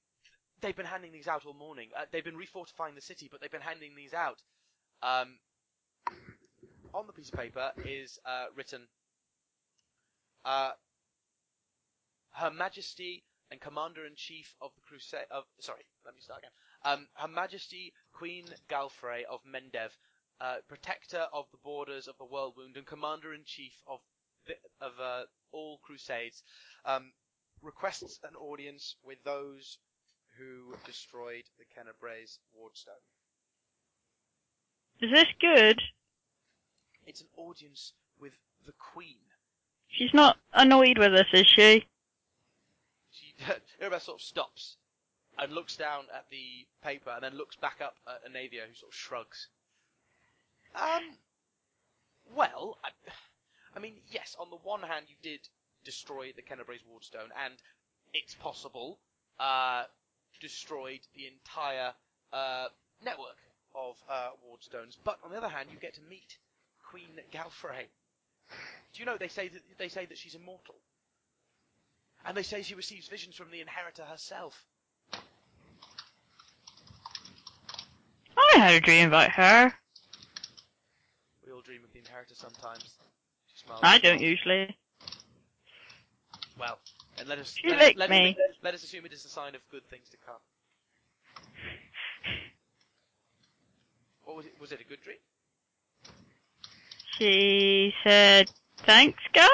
"They've been handing these out all morning. Uh, they've been refortifying the city, but they've been handing these out." Um, on the piece of paper is uh, written, uh, "Her Majesty and Commander in Chief of the Crusade of sorry, let me start again. Um, Her Majesty Queen Galfrey of Mendev." Uh, protector of the borders of the Worldwound and commander in chief of the, of uh, all crusades, um, requests an audience with those who destroyed the Kenabres wardstone. Is this good? It's an audience with the Queen. She's not annoyed with us, is she? She, Irabeth sort of stops and looks down at the paper and then looks back up at Anevia, who sort of shrugs. Um, well, I, I mean, yes, on the one hand, you did destroy the Kenabres wardstone, and it's possible, uh, destroyed the entire uh, network of uh, wardstones. But on the other hand, you get to meet Queen Galfrey. Do you know they say that they say that she's immortal, and they say she receives visions from the inheritor herself. I had a dream about her. We all dream of the inheritor sometimes. She smiles. I don't usually. Well, and let us let, me. Let, let us assume it is a sign of good things to come. What was it? Was it a good dream? She said, "Thanks, guys."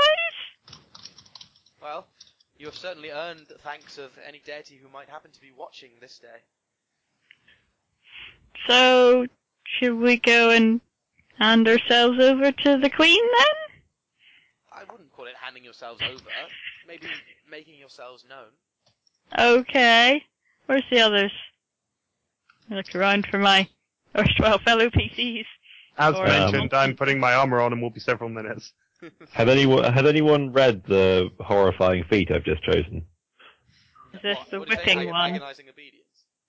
Well, you have certainly earned the thanks of any deity who might happen to be watching this day. So, should we go and hand ourselves over to the Queen then? I wouldn't call it handing yourselves over. Maybe making yourselves known. Okay. Where's the others? I look around for my erstwhile fellow PCs. As Or- mentioned, um, I'm putting my armor on and will be several minutes. Had anyone had anyone read the horrifying feat I've just chosen? Is this What- the what did it say? whipping Ag- one?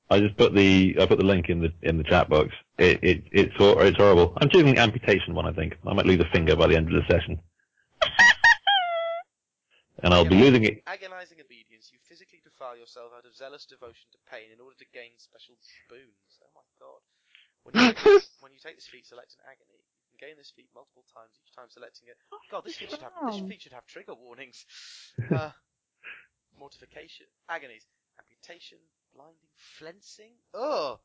I just put the I put the link in the in the chat box. It, it it's hor- it's horrible. I'm choosing the amputation one. I think I might lose a finger by the end of the session, and I'll be losing it. Agonizing obedience. You physically defile yourself out of zealous devotion to pain in order to gain special boons. Oh my god. When you, take this, when you take this feat, select an agony. You can gain this feat multiple times, each time selecting it. God, this feat should have this feat should have trigger warnings. Uh, mortification, agonies, amputation, blinding, flensing. Oh,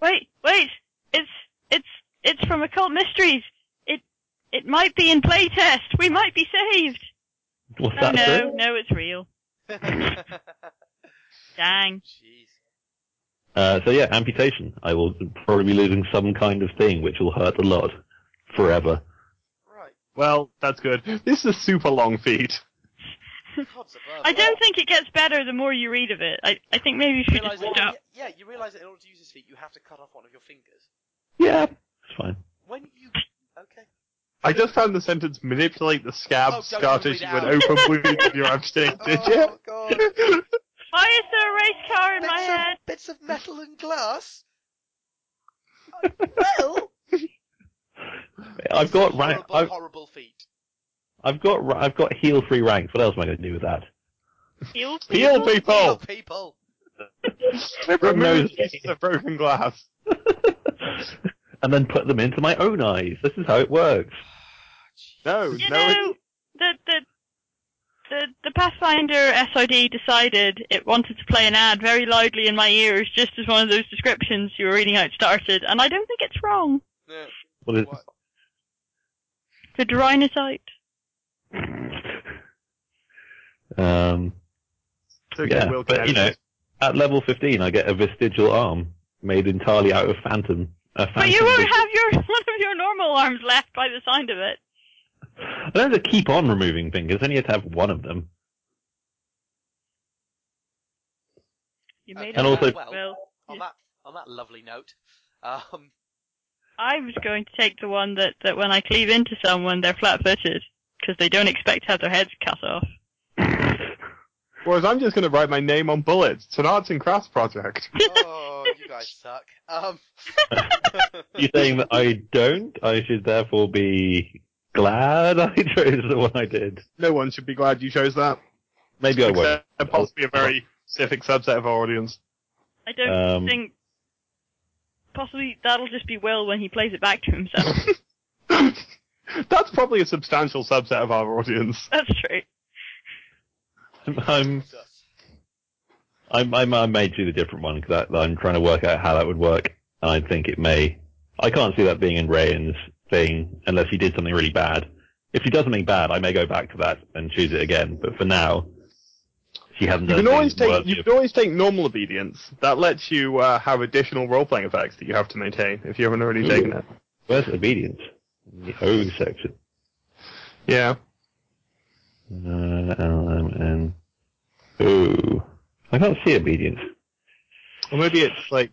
Wait, wait! It's it's it's from Occult Mysteries. It it might be in playtest. We might be saved. What's Oh that? no, sir? no, it's real. Dang. jeez. Uh, so yeah, amputation. I will probably be losing some kind of thing which will hurt a lot forever. Right. Well, that's good. This is a super long feat. I don't think it gets better the more you read of it. I I think maybe if you Realize just that, stop. yeah, you realize that in order to use this feat, you have to cut off one of your fingers. Yeah, it's fine. When you okay. I just found the sentence manipulate the scab Oh, don't scar even read tissue it and open wound of your abstained Oh digit. god. Why is there a race car in my bits, head? bits of metal and glass. Uh, well, I've got horrible, rank. I've, horrible feat. I've got I've got heal free ranks. What else am I going to do with that? Heal Heal Heal people! people. Everyone knows Remove pieces of broken glass. and then put them into my own eyes. This is how it works. No, You no, it's- know, the, the, the, the Pathfinder SRD decided it wanted to play an ad very loudly in my ears just as one of those descriptions you were reading out started, and I don't think it's wrong. No, What is? what? The Drynosite. Um, okay, yeah, Will but you know, edit at level 15, I get a vestigial arm made entirely out of phantom. A But you won't vis- have your one of your normal arms left by the sound of it. I don't have to keep on removing fingers. I only have to have one of them. You made And it also- up, well, Will. on that on that lovely note, um, I was going to take the one that, that when I cleave into someone, they're flat-footed because they don't expect to have their heads cut off. Whereas I'm just going to write my name on bullets. It's an arts and crafts project. oh, you guys suck. Um, you saying that I don't? I should therefore be glad I chose the one I did. No one should be glad you chose that. Maybe I won't. Except possibly a very specific subset of our audience. I don't Um, think. Possibly that'll just be Will when he plays it back to himself. That's probably a substantial subset of our audience. That's true. I'm I'm, I'm, I may choose the different one because I'm trying to work out how that would work, and I think it may. I can't see that being in Rayan's thing unless he did something really bad. If she does something bad, I may go back to that and choose it again. But for now, she hasn't You done can always anything take you of- can always take normal obedience. That lets you uh, have additional role playing effects that you have to maintain if you haven't already Ooh. taken it. Where's obedience? In the O section. Yeah. Uh, L-M-N. Ooh. I can't see obedience. Or maybe it's like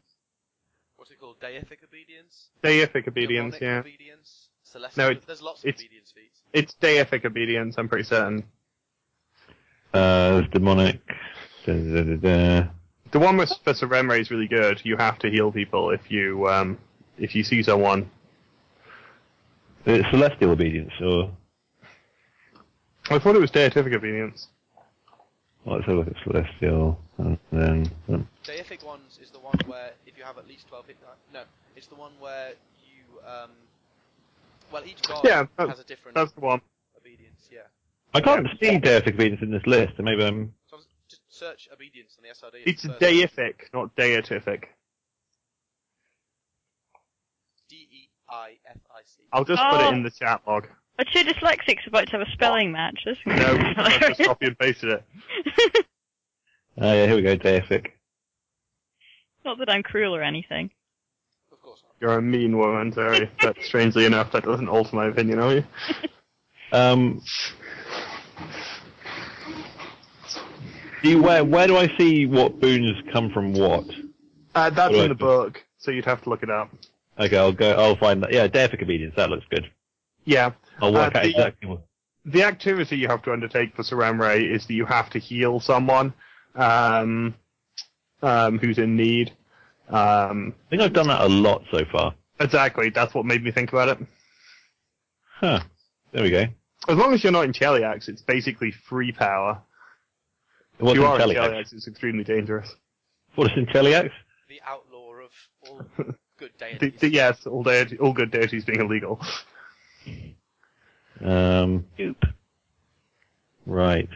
what's it called? Deific obedience. Deific obedience. Demonic Yeah. obedience. Celestial. No, it's- there's lots of it's- obedience feats. It's deific obedience. I'm pretty certain. Uh, there's demonic. Da, da, da, da. The one with Professor Remray is really good. You have to heal people if you um, if you see someone. It's celestial obedience, or I thought it was deific obedience. well, let's have a look at celestial, and then um, Deific ones is the one where if you have at least 12 hit die- no, it's the one where you um well each god Yeah, has a different That's the one. obedience, yeah. I can't see deific obedience in this list, and maybe I'm. So just search obedience on the SRD. It's first- deific, not deific. D E I F I C. I'll just put Oh. it in the chat log. Are two dyslexics about to have a spelling match? This is No, I just copy and pasted it. Oh yeah, here we go, deific. Not that I'm cruel or anything. Of course not. You're a mean woman, Terry. but strangely enough, that doesn't alter my opinion of you. Um, do you, where where do I see what boons come from what? Uh, that's Right. in the book, so you'd have to look it up. Okay, I'll go. I'll find that. Yeah, deific obedience. That looks good. Yeah. I'll work Uh, out the- exactly what. The activity you have to undertake for Sarenrae is that you have to heal someone um, um, who's in need. Um, I think I've done that a lot so far. exactly, that's what made me think about it. Huh. There we go. As long as you're not in Cheliax, it's basically free power. It was if you are in in Cheliax. Cheliax, it's extremely dangerous. What is in Cheliax? The outlaw of all good The, deities. the, yes, all, deity, all good deities being illegal. Um. Right.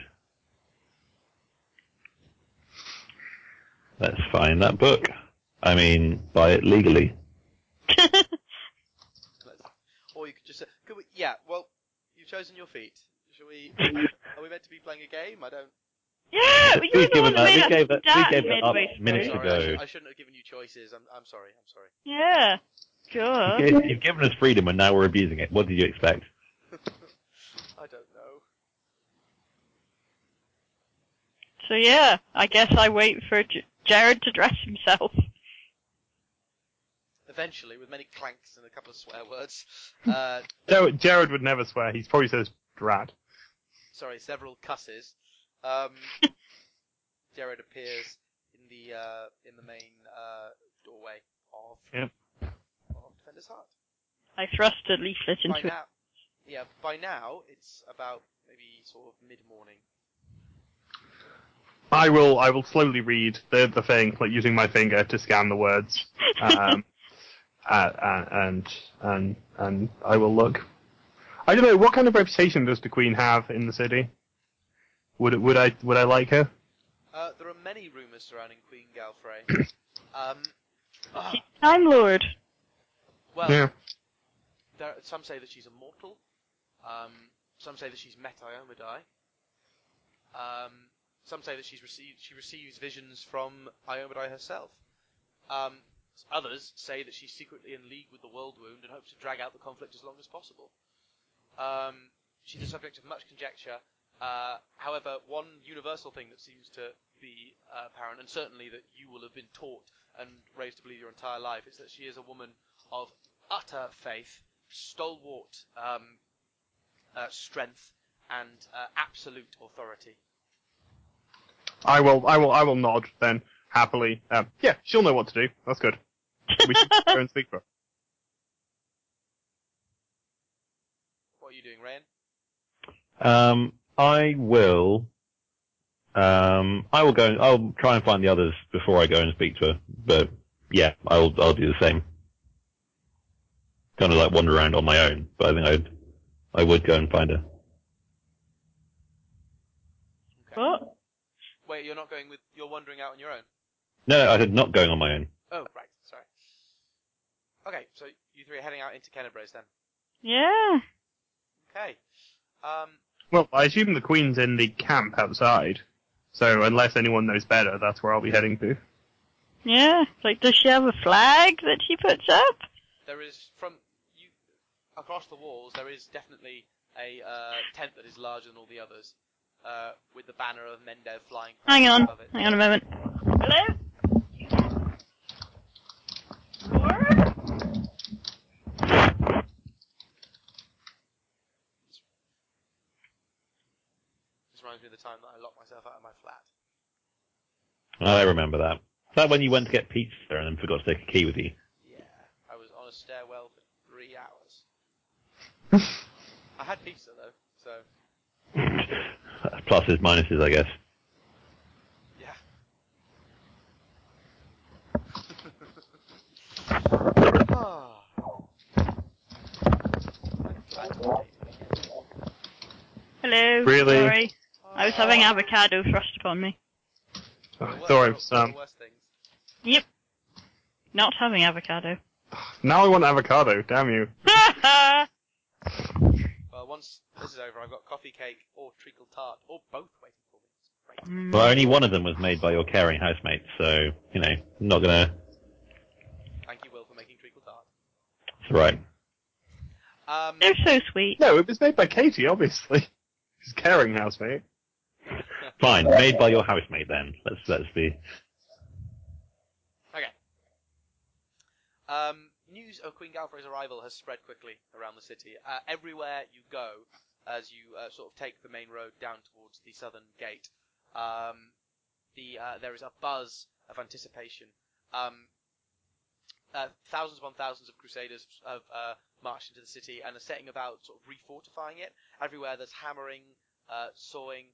Let's find that book. I mean, buy it legally. Or you could just say, could we, yeah, well, you've chosen your feet. Shall we, are we meant to be playing a game? I don't, yeah, you were We've the one that that- made we gave that- we gave that up midway minutes through. ago. I, sh- I shouldn't have given you choices. I'm, I'm sorry, I'm sorry. Yeah. Good. You've you've given us freedom, and now we're abusing it. What did you expect? I don't know. So yeah, I guess I wait for J- Jared to dress himself. Eventually, with many clanks and a couple of swear words, uh, Jared, Jared would never swear. He probably says drat. sorry, several cusses, um, Jared appears in the, uh, in the main, uh, doorway of, Yep. of Defender's Heart. I thrust a leaflet By into it. now, yeah, by now, it's about maybe sort of mid-morning. I will I will slowly read the the thing, like using my finger to scan the words. Um, uh, uh, and and and I will look. I don't know what kind of reputation does the Queen have in the city. Would it, would I would I like her? Uh, there are many rumours surrounding Queen Galfrey. um, She's Time Lord. well, Yeah. there, some say that she's immortal. Um, some say that she's met Iomedae. Um, some say that she's received, she receives visions from Iomedae herself. Um, others say that she's secretly in league with the Worldwound and hopes to drag out the conflict as long as possible. Um, she's the subject of much conjecture. Uh, however, one universal thing that seems to be uh, apparent, and certainly that you will have been taught and raised to believe your entire life, is that she is a woman of utter faith, stalwart um, uh, strength, and uh, absolute authority. I will I will I will nod then happily. Um, yeah, she'll know what to do. That's good. We should go and speak to her. What are you doing, Rayan? Um, I will. Um, I will go. And, I'll try and find the others before I go and speak to her. But yeah, I'll I'll do the same. Kind of like wander around on my own, but I think I'd I would go and find her. Okay. What? Wait, you're not going with. You're wandering out on your own. No, no, I said not going on my own. Oh, right. Sorry. Okay, so you three are heading out into Kenabres then. Yeah. Okay. Um, Well, I assume the Queen's in the camp outside. So unless anyone knows better, that's where I'll be heading to. Yeah. Like, does she have a flag that she puts up? there is from you across the walls. There is definitely a uh, tent that is larger than all the others, uh, with the banner of Mendev flying. Hang on. above it. Hang on a moment. Hello? This reminds me of the time that I locked myself out of my flat. I remember that. Is that when you went to get pizza and then forgot to take a key with you? Yeah, I was on a stairwell for three hours. I had pizza though, so Pluses, minuses, I guess. yeah. Ah. Hello. Really? Sorry. I was having avocado thrust upon me. There were- Sorry, Sam. Yep. Not having avocado. Now I want avocado. Damn you. Well, once this is over, I've got coffee cake or treacle tart, or both waiting for me. It's great. Mm. Well, only one of them was made by your caring housemate, so, you know, not gonna... Thank you, Will, for making treacle tart. It's right. Um, They're so sweet. No, it was made by Katie, obviously. She's caring housemate. Fine, made by your housemate then. Let's, let's be... Okay. Um, news of Queen Galfrey's arrival has spread quickly around the city. Uh, everywhere you go, as you uh, sort of take the main road down towards the southern gate, um, the uh, there is a buzz of anticipation. Um, uh, thousands upon thousands of crusaders have uh, marched into the city and are setting about sort of refortifying it. Everywhere there's hammering, uh, sawing,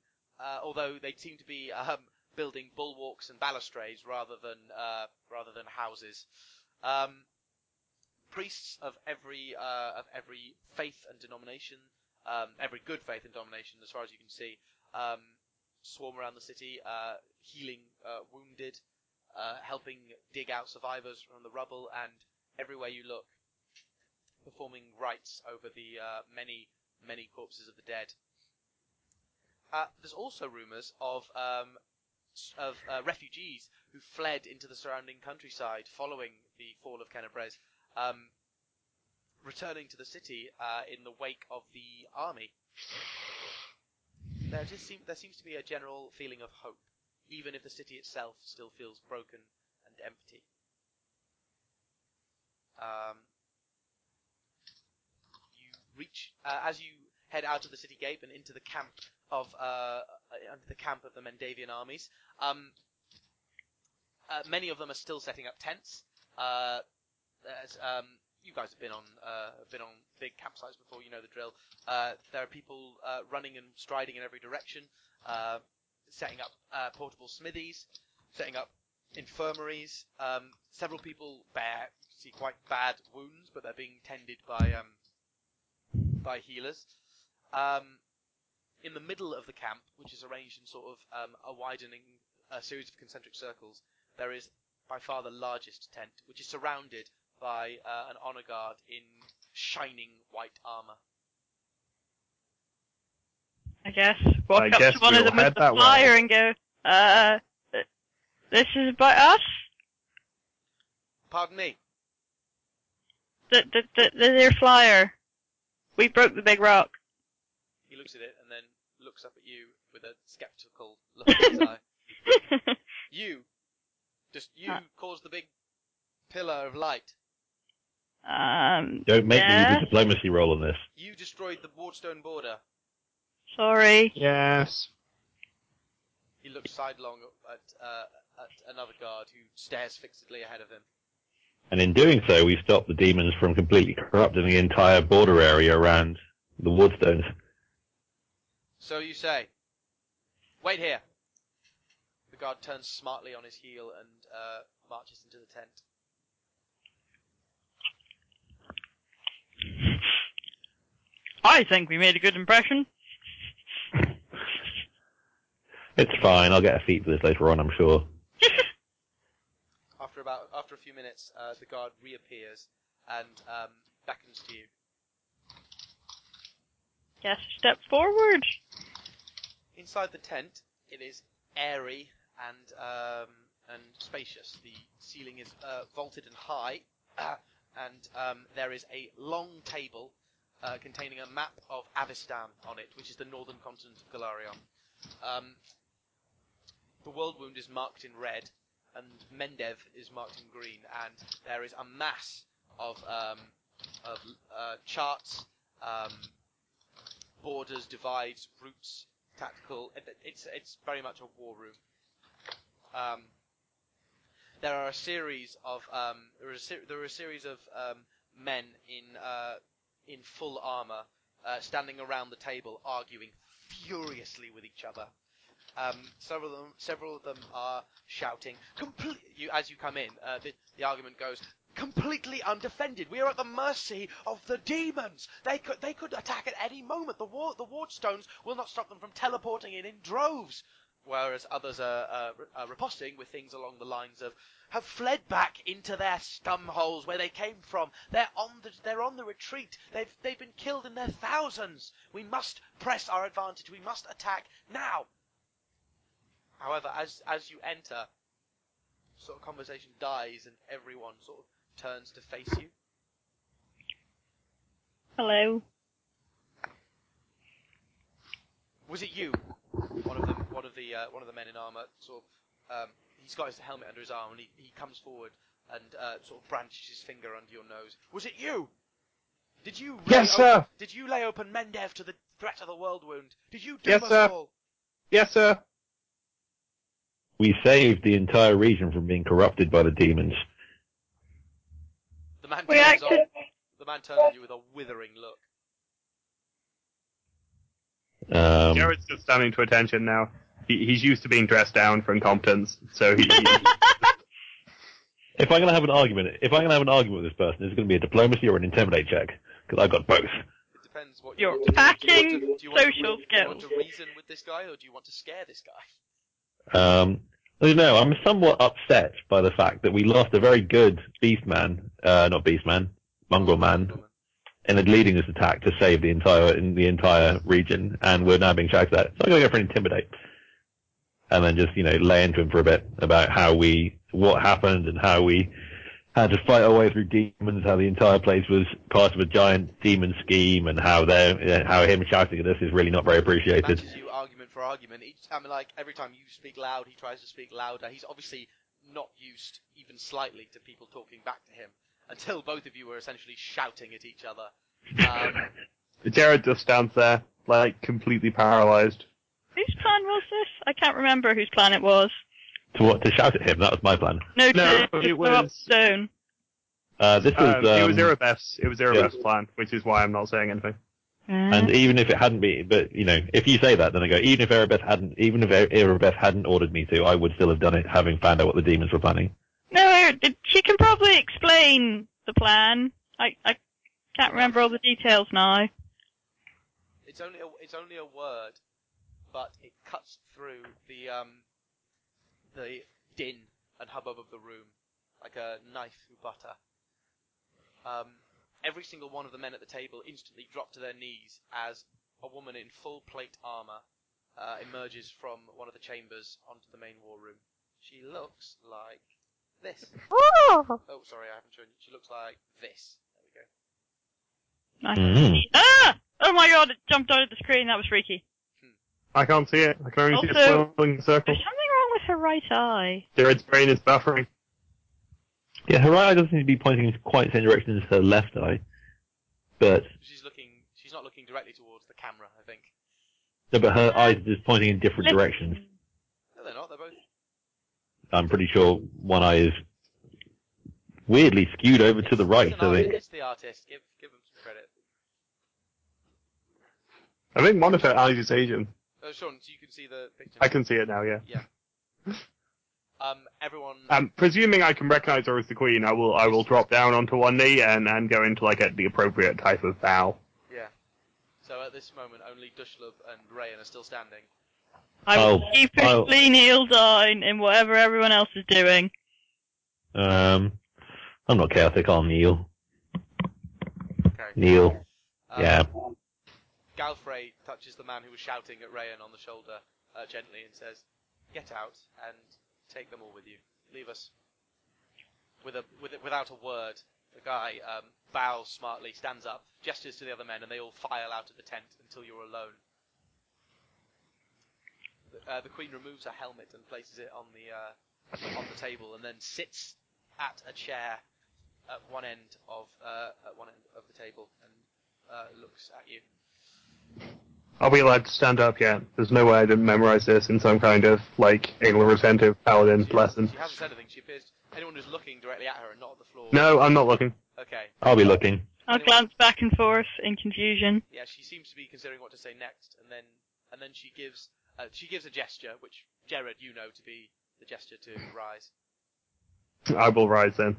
although they seem to be um, building bulwarks and balustrades rather than rather than houses. Um, priests of every uh, of every faith and denomination, um, every good faith and denomination, as far as you can see, um, swarm around the city, uh, healing uh, wounded, uh, helping dig out survivors from the rubble, and everywhere you look, performing rites over the uh, many many corpses of the dead. Uh, there's also rumours of um, of refugees who fled into the surrounding countryside following the fall of Kenabres, um, returning to the city uh, in the wake of the army. There just seem, there seems to be a general feeling of hope, even if the city itself still feels broken and empty. Um, you reach uh, as you head out of the city gate and into the camp of uh, uh, the camp of the Mendevian armies. Um, uh, many of them are still setting up tents. Uh, there's, um, you guys have been on uh, been on big campsites before. You know the drill. Uh, there are people uh, running and striding in every direction, uh, setting up uh, portable smithies, setting up infirmaries. Um, several people bear see quite bad wounds, but they're being tended by um, by healers. Um, in the middle of the camp, which is arranged in sort of um, a widening a series of concentric circles, there is by far the largest tent, which is surrounded by uh, an honor guard in shining white armor. I guess. Walk I up guess to one of we'll them with the that way. flyer and go, uh, this is about us? Pardon me. The, the, the, the, their flyer. We broke the big rock. He looks at it and then looks up at you with a skeptical look in his eye. You, just you Uh. caused the big pillar of light. Um, Don't make me yeah? use a diplomacy roll on this. You destroyed the Wardstone border. Sorry. Yes. He looks sidelong at, uh, at another guard who stares fixedly ahead of him. And in doing so, we stop the demons from completely corrupting the entire border area around the Wardstones. So you say. Wait here. The guard turns smartly on his heel and uh, marches into the tent. I think we made a good impression. It's fine, I'll get a feat for this later on, I'm sure. After about after a few minutes, uh, the guard reappears and um, beckons to you. Yes, step forward. Inside the tent, it is airy and um, and spacious. The ceiling is uh, vaulted and high, and um, there is a long table uh, containing a map of Avistan on it, which is the northern continent of Golarion. Um, the Worldwound is marked in red, and Mendev is marked in green, and there is a mass of um, of uh, charts, um, borders, divides, routes, tactical. it- It's it's very much a war room. There are a series of um, there, are a ser- there are a series of um, men in uh, in full armor uh, standing around the table, arguing furiously with each other. Um, several of them, several of them are shouting. You, as you come in, uh, the, the argument goes completely undefended. We are at the mercy of the demons. They could they could attack at any moment. The war, the ward stones will not stop them from teleporting in in droves. Whereas others are, uh, are riposting with things along the lines of have fled back into their scum holes where they came from. They're on the they're on the retreat. They've they've been killed in their thousands. We must press our advantage. We must attack now. However, as as you enter, sort of conversation dies and everyone sort of turns to face you. Hello. Was it you? One of them, one of the uh, one of the men in armor, sort of. Um, he's got his helmet under his arm and he, he comes forward and uh, sort of branches his finger under your nose. Was it you? Did you? Yes, op- sir. Did you lay open Mendev to the threat of the Worldwound? Did you Yes, us sir. all? Yes, sir. We saved the entire region from being corrupted by the demons. The man We turns on. The man turns on you with a withering look. Um, Jared's just standing to attention now. He, he's used to being dressed down for incompetence, so he, he if I'm going to have an argument, if I'm going to have an argument with this person, is it going to be a diplomacy or an intimidate check? Because I've got both. It depends what you Your want to do. hacking do you want to, do you want to social Do you want skills. to reason with this guy or do you want to scare this guy? Um, I know I'm somewhat upset by the fact that we lost a very good Beastman, uh, not Beastman, Mongrel Man, in a leading this attack to save the entire in the entire region, and we're now being shouted at. So I'm going to go for an intimidate, and then just you know lay into him for a bit about how we what happened and how we had to fight our way through demons, how the entire place was part of a giant demon scheme, and how they how him shouting at us is really not very appreciated. matches you argument for argument. Each time, like every time you speak loud, he tries to speak louder. He's obviously not used even slightly to people talking back to him until both of you were essentially shouting at each other. Um, Jared just stands there, like completely paralyzed. Whose plan was this? I can't remember whose plan it was. To what to shout at him? That was my plan. No, No, to, it to up was- stone. Uh, this was Um, it was um, Irabeth's. It was Irabeth's plan, which is why I'm not saying anything. And even if it hadn't been, but you know, if you say that, then I go. Even if Irabeth hadn't, even if Irabeth hadn't ordered me to, I would still have done it, having found out what the demons were planning. No, she can probably explain the plan. I, I can't remember all the details now. it's only a, it's only a word, but it cuts through the um, the din and hubbub of the room like a knife through butter. Um, every single one of the men at the table instantly drop to their knees as a woman in full plate armor uh, emerges from one of the chambers onto the main war room. She looks like this. Oh, sorry, I haven't shown you. She looks like this. There we go. Nice. Mm. Ah! Oh my god, it jumped out of the screen. That was freaky. I can't see it. I can only see a Also- swirling circle. There's something wrong with her right eye. Jared's brain is buffering. Yeah, her right eye doesn't seem to be pointing in quite the same direction as her left eye, but She's looking. She's not looking directly towards the camera. I think. no, but her eyes are just pointing in different directions. No, they're not. They're both. I'm pretty sure one eye is weirdly skewed over to the right, It's, an so they, it's the artist. Give give them some credit. I think one of her eyes is Asian. Oh, Sean, so you can see the picture. I can see it now, Yeah. yeah. Um, everyone. Um, presuming I can recognize her as the queen, I will I will drop down onto one knee and, and go into like a, the appropriate type of bow. yeah. So at this moment, only Dushlub and Rayan are still standing. I will I'll- sheepishly kneel down in whatever everyone else is doing. um, I'm not chaotic. I'll kneel. Okay. Kneel. Um, Yeah. Galfrey touches the man who was shouting at Rayan on the shoulder uh, gently and says, "Get out and take them all with you. Leave us." With a with a, without a word, the guy um, bows smartly, stands up, gestures to the other men, and they all file out of the tent until you're alone. The- Uh, the queen removes her helmet and places it on the uh, on the table, and then sits at a chair at one end of uh, at one end of the table and uh, looks at you. Are we allowed to stand up yet? There's no way I didn't memorize this in some kind of, like, anal retentive paladin She, lesson. she hasn't said anything. She appears. Anyone who's looking directly at her and not at the floor. No, I'm not looking. Okay. I'll be looking. I'll Anyone- glance back and forth in confusion. Yeah, she seems to be considering what to say next, and then and then she gives uh, she gives a gesture, which Jared, you know to be the gesture to rise. I will rise then.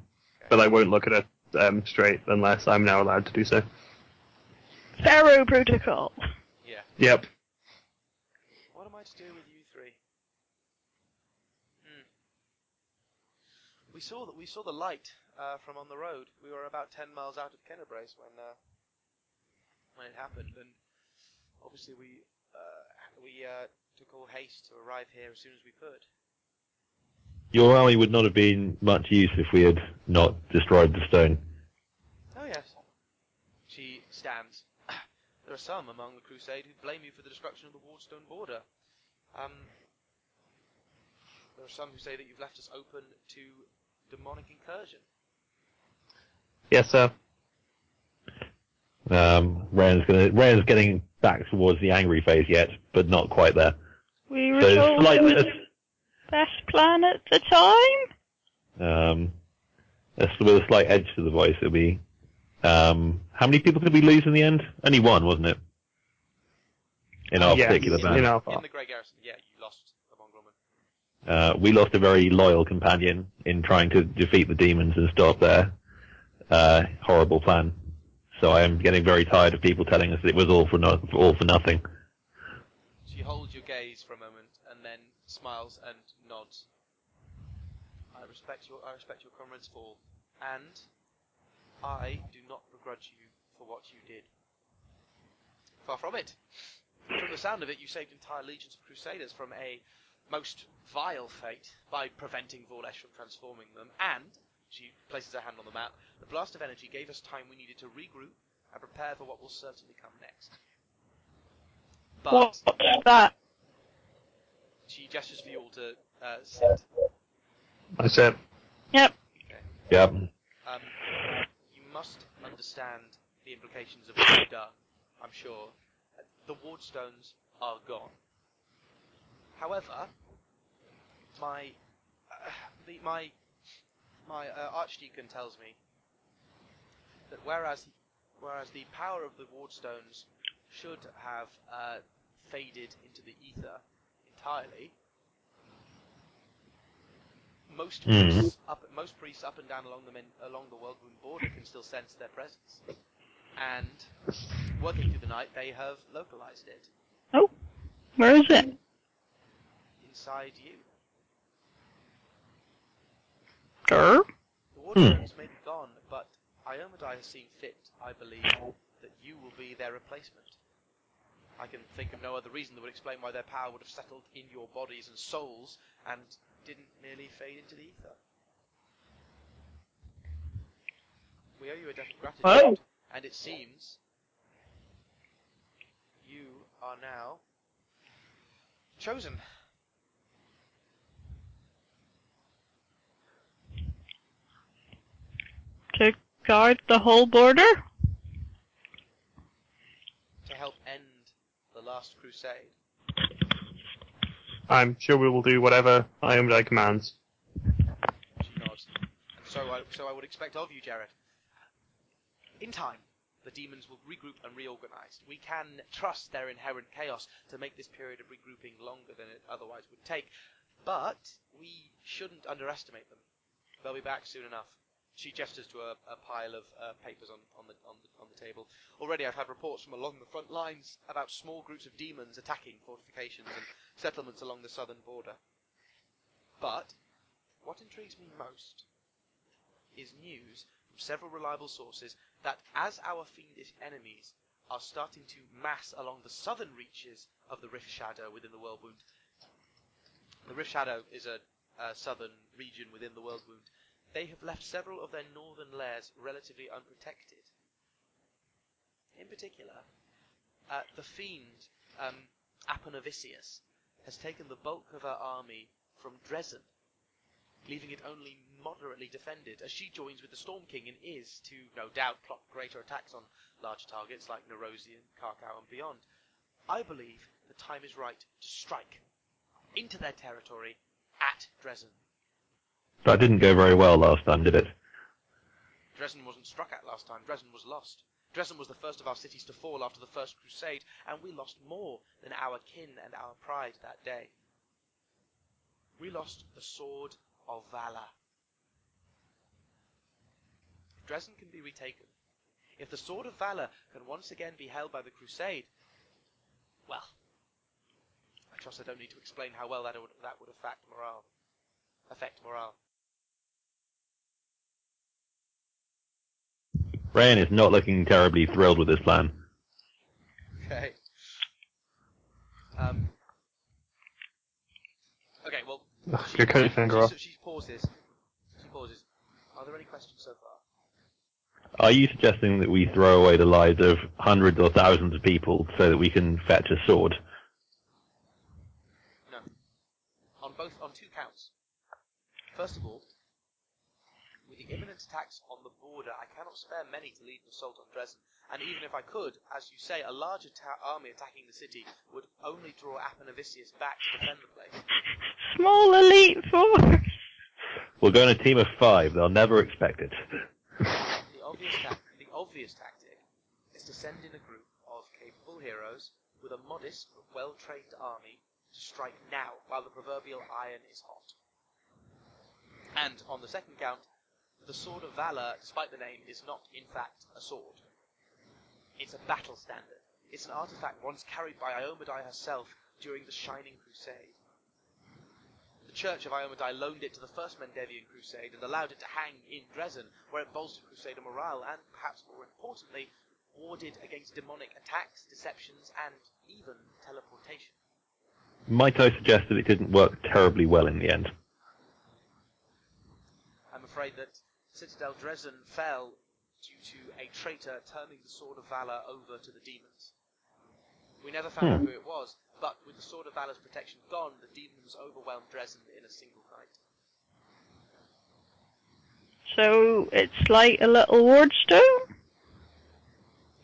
But I won't look at her um, straight unless I'm now allowed to do so. Pharaoh protocol. Yeah. Yep. What am I to do with you three? Hmm. We saw that we saw the light uh, from on the road. We were about ten miles out of Kenabres when uh, when it happened, and obviously we uh, we uh, took all haste to arrive here as soon as we could. Your army would not have been much use if we had not destroyed the stone. Oh yes. She stands. There are some among the crusade who blame you for the destruction of the Wardstone border. Um, there are some who say that you've left us open to demonic incursion. Yes, sir. Um, Ren's gonna Ren's getting back towards the angry phase yet, but not quite there. We were So told it slightly, was the best plan at the time. um, that's with a slight edge to the voice. It'll be. Um, how many people did we lose in the end? Only one, wasn't it? In our yeah, particular you band. know, In the Grey Garrison, yeah, you lost a mongrelman. Uh, we lost a very loyal companion in trying to defeat the demons and stop their uh, horrible plan. So I am getting very tired of people telling us it was all for no- all for nothing. She holds your gaze for a moment and then smiles and nods. I respect your I respect your comrade's fall, and I do not begrudge you for what you did. Far from it. From the sound of it, you saved entire legions of crusaders from a most vile fate by preventing Vorlesh from transforming them, and she places her hand on the map. The blast of energy gave us time we needed to regroup and prepare for what will certainly come next. But What's that? She gestures for you all to uh, sit. I said, Yep. Yep. Um, you must understand the implications of what you've done. I'm sure. The Wardstones are gone. However, my uh, the, my my uh, archdeacon tells me that whereas whereas the power of the Wardstones should have uh, faded into the ether entirely, most Mhm. priests up most priests up and down along the men, along the Worldwound border can still sense their presence, and working through the night they have localized it Oh, where is it? inside you. Grr. The Wardstones may be gone, but Iomedae has seen fit, I believe, that you will be their replacement. I can think of no other reason that would explain why their power would have settled in your bodies and souls and didn't merely fade into the ether. We owe you a debt of gratitude, and it seems you are now chosen. To guard the whole border? to help end last crusade. I'm sure we will do whatever Iomedae commands. She nods. And so I, so I would expect of you, Jared. In time, the demons will regroup and reorganize. We can trust their inherent chaos to make this period of regrouping longer than it otherwise would take, but we shouldn't underestimate them. They'll be back soon enough. She gestures to a, a pile of uh, papers on, on, the, on, the, on the table. Already I've had reports from along the front lines about small groups of demons attacking fortifications and settlements along the southern border. But what intrigues me most is news from several reliable sources that as our fiendish enemies are starting to mass along the southern reaches of the Rift Shadow within the Worldwound, the Rift Shadow is a, a southern region within the Worldwound. They have left several of their northern lairs relatively unprotected. In particular, uh, the fiend um, Aponavicius has taken the bulk of her army from Drezen leaving it only moderately defended, as she joins with the Storm King and is, to no doubt, plot greater attacks on larger targets like Nerosyan, Karkau, and beyond. I believe the time is right to strike into their territory at Drezen. That didn't go very well last time, did it? Drezen wasn't struck at last time. Drezen was lost. Drezen was the first of our cities to fall after the First Crusade, and we lost more than our kin and our pride that day. We lost the sword of valor. If Drezen can be retaken, if the sword of valor can once again be held by the Crusade, well, I trust I don't need to explain how well that would, that would affect morale. Affect morale. Rayan is not looking terribly thrilled with this plan. Okay. Um. Okay. Well. she- Your coat finger she, off. so she pauses. She pauses. Are there any questions so far? Are you suggesting that we throw away the lives of hundreds or thousands of people so that we can fetch a sword? No. On both, on two counts. First of all, with the imminent attacks on the border, I cannot spare many to lead an assault on Drezen. And even if I could, as you say, a large atta- army attacking the city would only draw Aponavicius back to defend the place. Small elite force. We'll go in a team of five. They'll never expect it. The obvious, ta- the obvious tactic is to send in a group of capable heroes with a modest but well-trained army to strike now while the proverbial iron is hot. And on the second count, the Sword of Valor, despite the name, is not in fact a sword. It's a battle standard. It's an artifact once carried by Iomedae herself during the Shining Crusade. The Church of Iomedae loaned it to the First Mendevian Crusade and allowed it to hang in Drezen, where it bolstered Crusader morale and, perhaps more importantly, warded against demonic attacks, deceptions, and even teleportation. Might I suggest that it didn't work terribly well in the end? I'm afraid that Citadel Drezen fell due to a traitor turning the Sword of Valor over to the demons. We never found out Hmm. who it was, but with the Sword of Valor's protection gone, the demons overwhelmed Drezen in a single night. So it's like a little wardstone?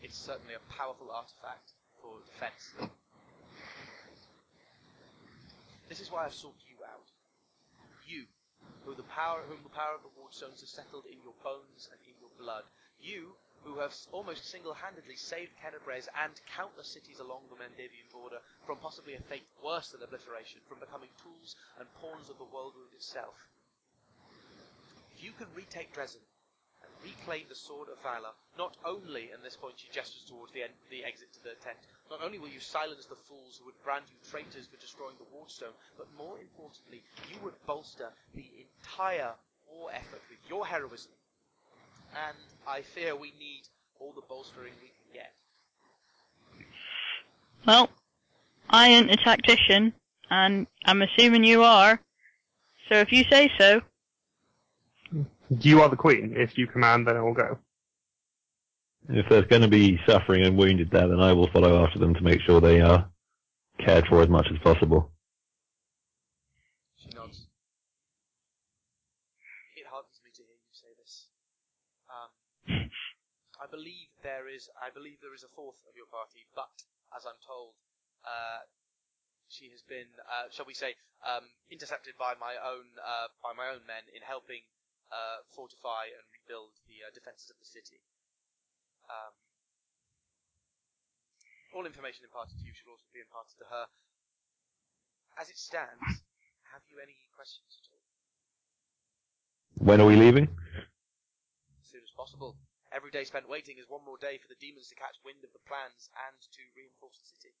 It's certainly a powerful artifact for defense. This is why I've sought. You, who the power, whom the power of the Wardstones has settled in your bones and in your blood. You, who have almost single-handedly saved Kenabres and countless cities along the Mendevian border from possibly a fate worse than obliteration, from becoming tools and pawns of the Worldwound itself. If you can retake Drezen reclaim the Sword of Valor, not only, and this point she gestures towards the, end, the exit to the tent, not only will you silence the fools who would brand you traitors for destroying the Wardstone, but more importantly, you would bolster the entire war effort with your heroism. And I fear we need all the bolstering we can get. Well, I ain't a tactician, and I'm assuming you are. So if you say so, You are the queen. If you command, then I will go. If there's going to be suffering and wounded there, then I will follow after them to make sure they are cared for as much as possible. She nods. It heartens me to hear you say this. Um, I believe there is. I believe there is a fourth of your party, but as I'm told, uh, she has been, uh, shall we say, um, intercepted by my own uh, by my own men in helping uh, fortify and rebuild the uh, defences of the city. Um, all information imparted to you should also be imparted to her. As it stands, have you any questions at all? When are we leaving? As soon as possible. Every day spent waiting is one more day for the demons to catch wind of the plans and to reinforce the city.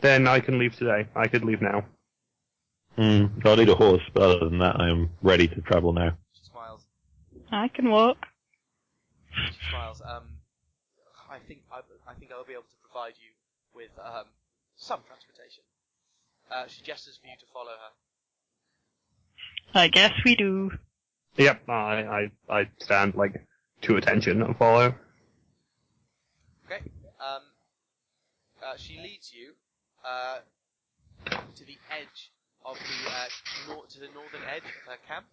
Then I can leave today. I could leave now. Hmm, I'll need a horse, but other than that, I am ready to travel now. She smiles. I can walk. She smiles. Um, I think I, I think I'll be able to provide you with um, some transportation. Uh, she gestures for you to follow her. I guess we do. Yep, I, I, I stand like to attention and follow. Okay. Um, uh, she leads you uh, to the edge of the uh, nor- to the northern edge of her camp.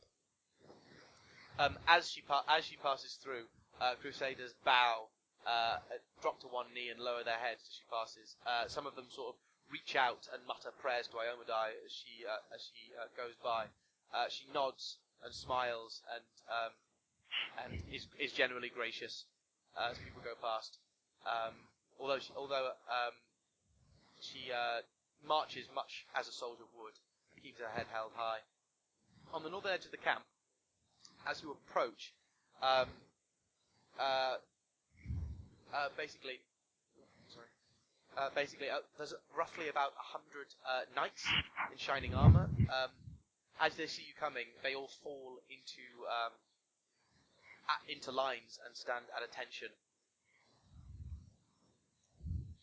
Um, as she pa- as she passes through, uh, Crusaders bow uh, drop to one knee and lower their heads as she passes. Uh, some of them sort of reach out and mutter prayers to Iomedae as she uh, as she uh, goes by. She nods and smiles and um, and is is generally gracious as people go past. Um, although she, although um, she marches much as a soldier would, keeps her head held high. On the northern edge of the camp, as you approach, um, uh, uh, basically, sorry, uh, basically, uh, there's roughly about a hundred uh, knights in shining armor. Um, as they see you coming, they all fall into um, at, into lines and stand at attention.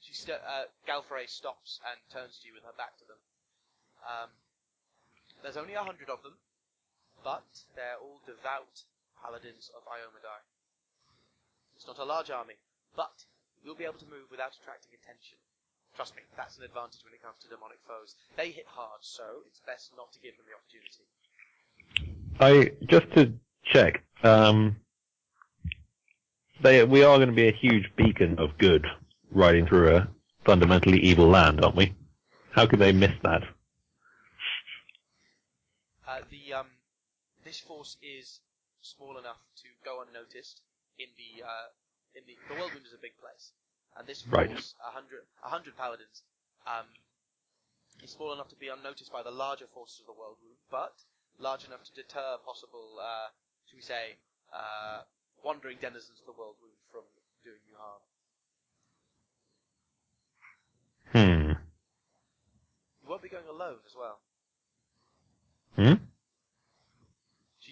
She st- uh, Galfrey stops and turns to you with her back to them. Um, there's only a hundred of them, but they're all devout paladins of Iomedae. It's not a large army, but you'll be able to move without attracting attention. Trust me, that's an advantage when it comes to demonic foes. They hit hard, so it's best not to give them the opportunity. I just to check. Um, they we are going to be a huge beacon of good riding through a fundamentally evil land, aren't we? How could they miss that? Uh, the um, this force is small enough to go unnoticed in the uh, in the the Worldwound is a big place, and this Right. force, a hundred a hundred paladins, um, is small enough to be unnoticed by the larger forces of the Worldwound, but large enough to deter possible, uh, should we say, uh, wandering denizens of the Worldwound from doing you harm. Hmm. You won't be going alone as well. Hmm.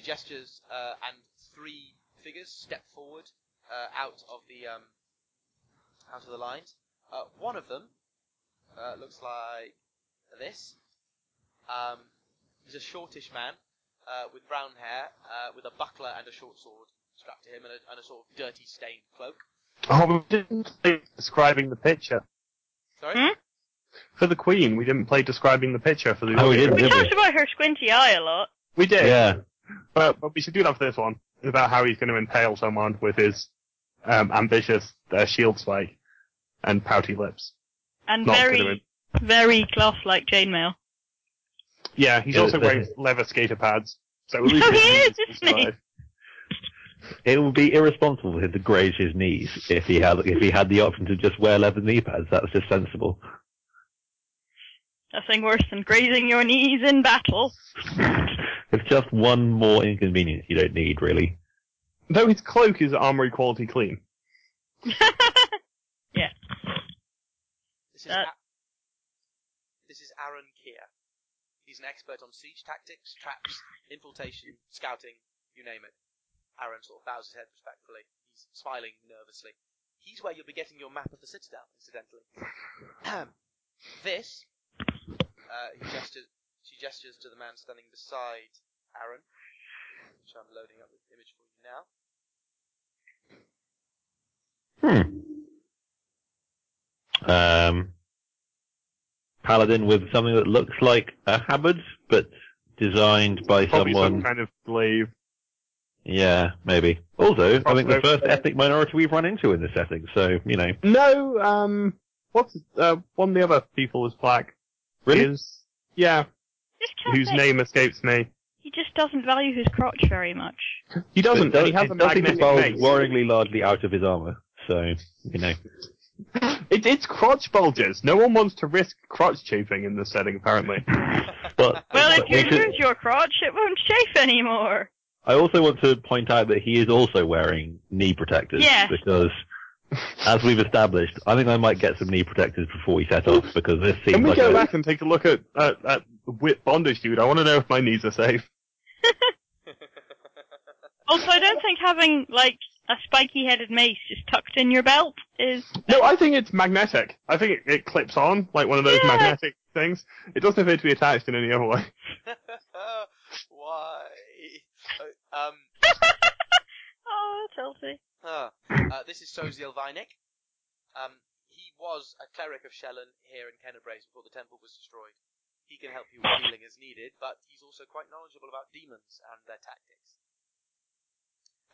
She gestures, uh, and three figures step forward uh, out of the um, out of the lines. Uh, one of them uh, looks like this. Um, he's a shortish man uh, with brown hair, uh, with a buckler and a short sword strapped to him, and a, and a sort of dirty, stained cloak. Oh, we didn't play describing the picture. Sorry. Hmm? For the Queen, we didn't play describing the picture for the. Oh, we didn't, We talked about her squinty eye a lot. We did. Yeah. But, but we should do that for this one. It's about how he's going to impale someone with his um, ambitious uh, shield spike and pouty lips. And Not very, very cloth-like chainmail. Yeah, he's also wearing leather skater pads. So at least Oh, he is, isn't he? It would be irresponsible of him to graze his knees if he had if he had the option to just wear leather knee pads. That's just sensible. Nothing worse than grazing your knees in battle. It's just one more inconvenience you don't need, really. Though his cloak is armory quality clean. Yeah. This is Uh, A- this is Aaron Keir. He's an expert on siege tactics, traps, infiltration, scouting, you name it. Aaron sort of bows his head respectfully. He's smiling nervously. He's where you'll be getting your map of the citadel, incidentally. this, uh, he gestures, she gestures to the man standing beside Aaron, which I'm loading up the image for you now. Hmm. Um, paladin with something that looks like a habit, but designed by Probably someone. some kind of slave. Yeah, maybe. Also, I think the Crossbow. first ethnic minority we've run into in this setting. So you know, No, um, what's uh, one of the other people is black. really. Is yeah, Just can't whose say- name escapes me. He just doesn't value his crotch very much. He doesn't. It does, and he has a does seem magnetic bulge mace. worryingly largely out of his armor. So you know, It, it's crotch bulges. No one wants to risk crotch chafing in this setting, apparently. but, Well, but if you we should- lose your crotch, it won't chafe anymore. I also want to point out that he is also wearing knee protectors. Yes. Because, as we've established, I think I might get some knee protectors before we set off because this seems Can we like go a, back and take a look at at, at the whip bondage, dude? I want to know if my knees are safe. Also, I don't think having, like, a spiky-headed mace just tucked in your belt is... No, I think it's magnetic. I think it, it clips on like one of those Yeah. magnetic things. It doesn't appear to be attached in any other way. Why? Uh, um, That's healthy. Ah, uh, this is Sosiel Vaenic. Um, he was a cleric of Shelyn here in Kenabres before the temple was destroyed. He can help you with healing as needed, but he's also quite knowledgeable about demons and their tactics.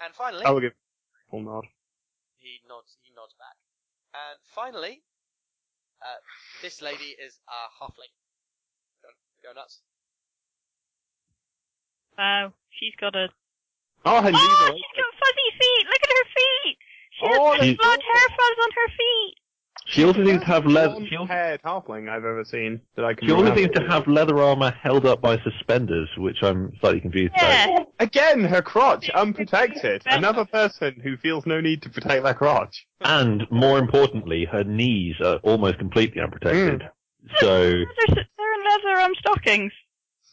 And finally, I will give a full nod. he nods. He nods back. And finally, uh, this lady is a halfling. Go, go nuts. Wow, she's got a. Oh, her knees Oh, are she's got fuzzy feet! Look at her feet! She Oh, has they're blood hair fuzz on her feet! She also seems to have leather. She also, haired halfling I've ever seen that I can she also remember. seems to have leather armor held up by suspenders, which I'm slightly confused Yeah. about. Again, her crotch, unprotected. Another person who feels no need to protect their crotch. And more importantly, her knees are almost completely unprotected. So They're, they're in leather um, stockings.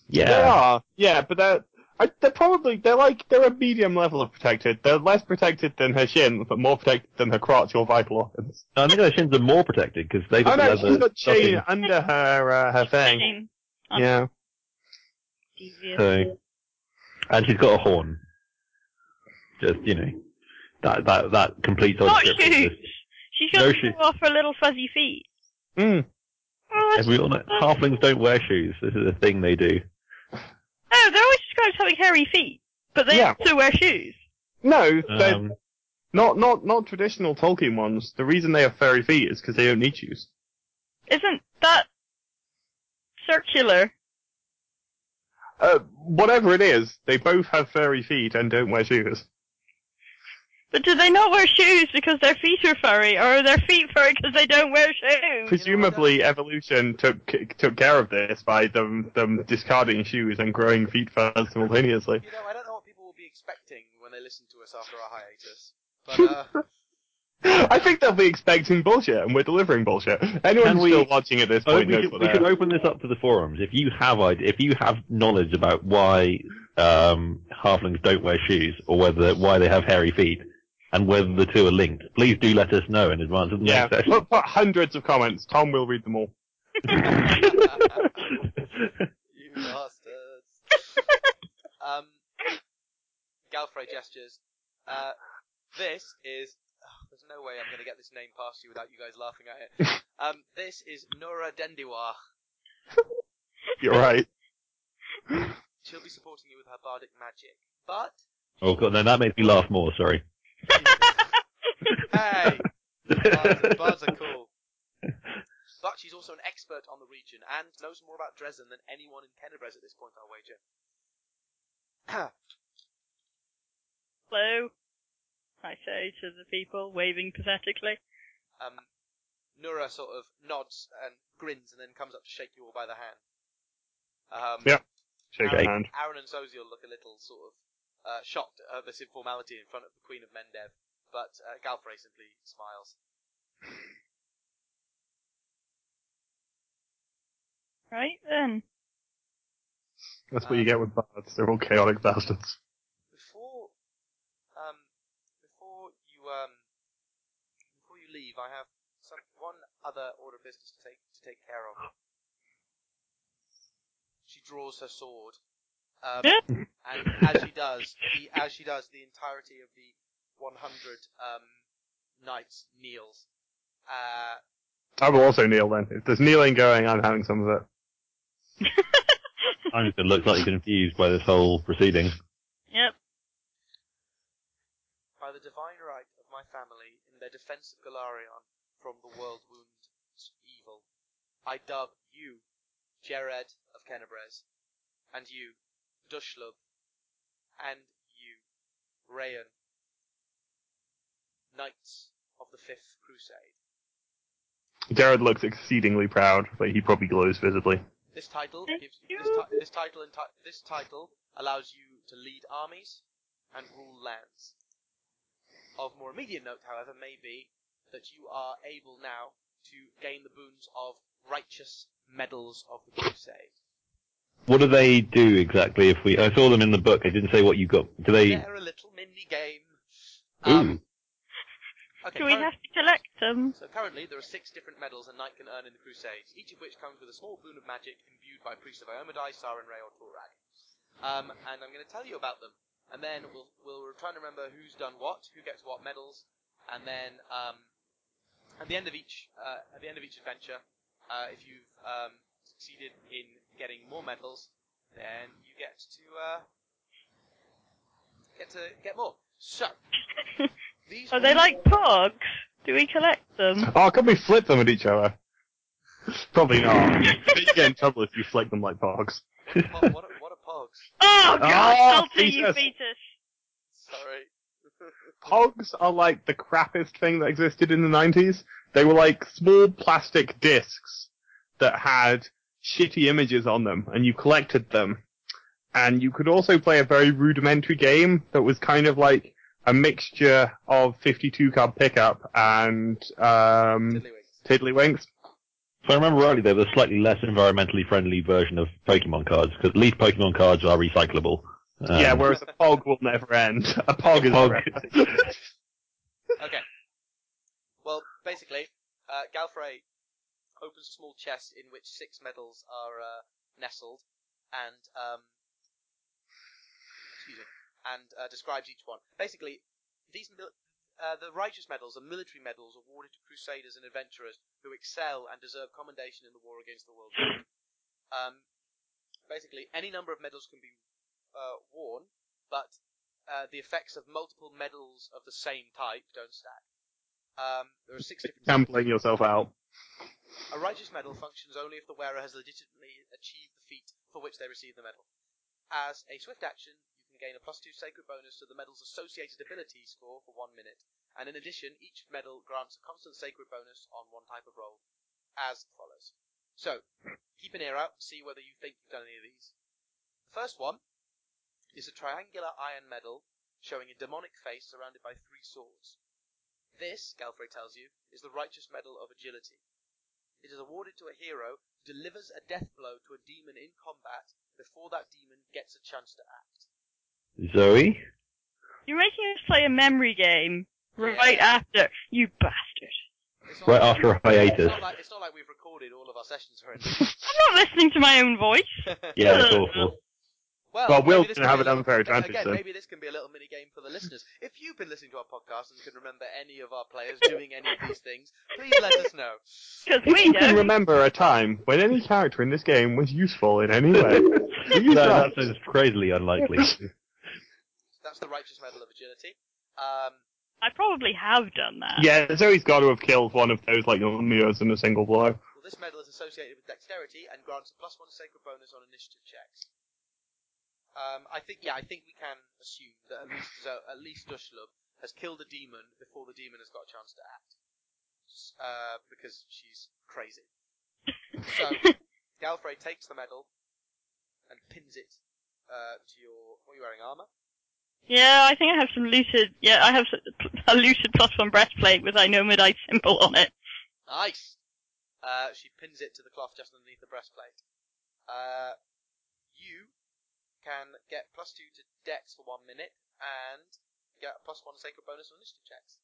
They yeah, are, yeah, but they're, I, they're probably, they're like, they're a medium level of protected. They're less protected than her shin, but more protected than her crotch or vital organs. I think her shins are more protected because they've Oh got no, leather she's got chain stockings. under her, uh, her thing. Chain. Oh, Yeah. So, and she's got a horn. Just you know, that that that completes our Not description. shoes. She's got No to shoes. show off her little fuzzy feet. Mm. Oh, that's As we all know, halflings don't wear shoes. This is a thing they do. No, they're always described as having hairy feet, but they Yeah. also wear shoes. No, they're Um, not, not, not traditional Tolkien ones. The reason they have furry feet is because they don't need shoes. Isn't that circular? Uh, whatever it is, they both have furry feet and don't wear shoes. But do they not wear shoes because their feet are furry, or are their feet furry because they don't wear shoes? Presumably, evolution took took care of this by them them discarding shoes and growing feet fur simultaneously. You know, I don't know what people will be expecting when they listen to us after our hiatus. But, uh, I think they'll be expecting bullshit, and we're delivering bullshit. Anyone Can who's we- still watching at this oh, point we, knows should, what we they should are. open this up to the forums. If you have ide- if you have knowledge about why um, halflings don't wear shoes, or whether why they have hairy feet, and whether the two are linked, please do let us know in advance of the Yeah, next session. put, put hundreds of comments. Tom will read them all. you bastards. um, Galfrey gestures. Uh, this is. oh, there's no way I'm going to get this name past you without you guys laughing at it. Um, this is Nurah Dendiwhar. You're right. She'll be supporting you with her bardic magic. But, oh god, no, that makes me laugh more. Sorry. Hey! Bards, are- bards are cool. But she's also an expert on the region and knows more about Drezen than anyone in Kenabres at this point, I'll wager. Hello, I say to the people, waving pathetically. um, Nurah sort of nods and grins and then comes up to shake you all by the hand. Um, Yeah. Shake Aaron, hand. Aaron and Sosiel look a little sort of uh, shocked at this informality in front of the Queen of Mendev, but uh, Galfrey simply smiles. Right then. That's what you get with bards. They're all chaotic bastards. Before, um, before you um, before you leave, I have some one other order of business to take to take care of. She draws her sword, um, and as she does, the, as she does, the entirety of the 100 um, knights kneels. Uh, I will also kneel then. If there's kneeling going, I'm having some of it. I'm just look slightly confused by this whole proceeding. Yep. by the divine right of my family in their defense of Golarion from the Worldwound's evil, I dub you, Jared of Kenabres, and you, Dushlub, and you, Rayan, Knights of the Fifth Crusade. Jared looks exceedingly proud, but he probably glows visibly. This title gives you, this, ti- this title enti- this title allows you to lead armies and rule lands. Of more immediate note, however, may be that you are able now to gain the boons of righteous medals of the crusade. What do they do exactly? If we, I saw them in the book. I didn't say what you got. Do they? They're a little mini game. Ooh. okay, Do we current- have to collect them? So currently, there are six different medals a knight can earn in the Crusades, each of which comes with a small boon of magic imbued by priests of Iomedae, Sarenrae, or Torag. Um, and I'm going to tell you about them, and then we'll we'll try and remember who's done what, who gets what medals, and then um, at the end of each uh, at the end of each adventure, uh, if you've um, succeeded in getting more medals, then you get to uh, get to get more. So These Are they like pogs? Do we collect them? Oh, can we flip them at each other? Probably not. you get in trouble if you flick them like pogs. What are, what are, what are pogs? Oh god, Oh, I'll take you Jesus. fetus. Sorry. Pogs are like the crappiest thing that existed in the 90s. They were like small plastic discs that had shitty images on them, and you collected them. And you could also play a very rudimentary game that was kind of like a mixture of 52 card pickup and um, Tiddlywinks. Tiddlywinks. If I remember rightly, they were a slightly less environmentally friendly version of Pokemon cards, because at least Pokemon cards are recyclable. Um, yeah, whereas a pog will never end. A pog is Pog. forever. Okay. Well, basically, uh, Galfrey opens a small chest in which six medals are uh, nestled, and um, excuse me, and uh, describes each one. Basically, these mil- uh, the righteous medals are military medals awarded to crusaders and adventurers who excel and deserve commendation in the war against the world. um, basically, any number of medals can be uh, worn, but uh, the effects of multiple medals of the same type don't stack. Um, there are six different. Gambling yourself out. A righteous medal functions only if the wearer has legitimately achieved the feat for which they receive the medal. As a swift action, you can gain a plus two sacred bonus to the medal's associated ability score for one minute, and in addition, each medal grants a constant sacred bonus on one type of roll, as follows. So, keep an ear out, and see whether you think you've done any of these. The first one is a triangular iron medal showing a demonic face surrounded by three swords. This, Galfrey tells you, is the righteous medal of agility. It is awarded to a hero who delivers a death blow to a demon in combat before that demon gets a chance to act. Zoe? You're making us play a memory game right Yeah. after. You bastard. Right like- after a It's hiatus. not, like, it's not like we've recorded all of our sessions or anything. I'm not listening to my own voice. Yeah, it's awful. Well, Well, maybe Will's gonna have be a an unfair little- advantage Again, then. maybe this can be a little mini game for the listeners. If you've been listening to our podcast and can remember any of our players doing any of these things, please let us know. Because If we you can remember a time when any character in this game was useful in any way, please no, write. that sounds crazily unlikely. That's the righteous medal of agility. Um, I probably have done that. Yeah, Zoe's got to have killed one of those like Yomios in a single blow. well, this medal is associated with dexterity and grants a plus one sacred bonus on initiative checks. Um, I think, yeah, I think we can assume that at least Zo- at least Dushlub has killed a demon before the demon has got a chance to act, uh, because she's crazy. So Galfrey takes the medal and pins it uh, to your. What are you wearing? Armor. Yeah, I think I have some looted. Yeah, I have a looted plus one breastplate with a nomadite symbol on it. Nice. Uh, she pins it to the cloth just underneath the breastplate. Uh, you can get plus two to dex for one minute and get a plus one sacred bonus on initiative checks.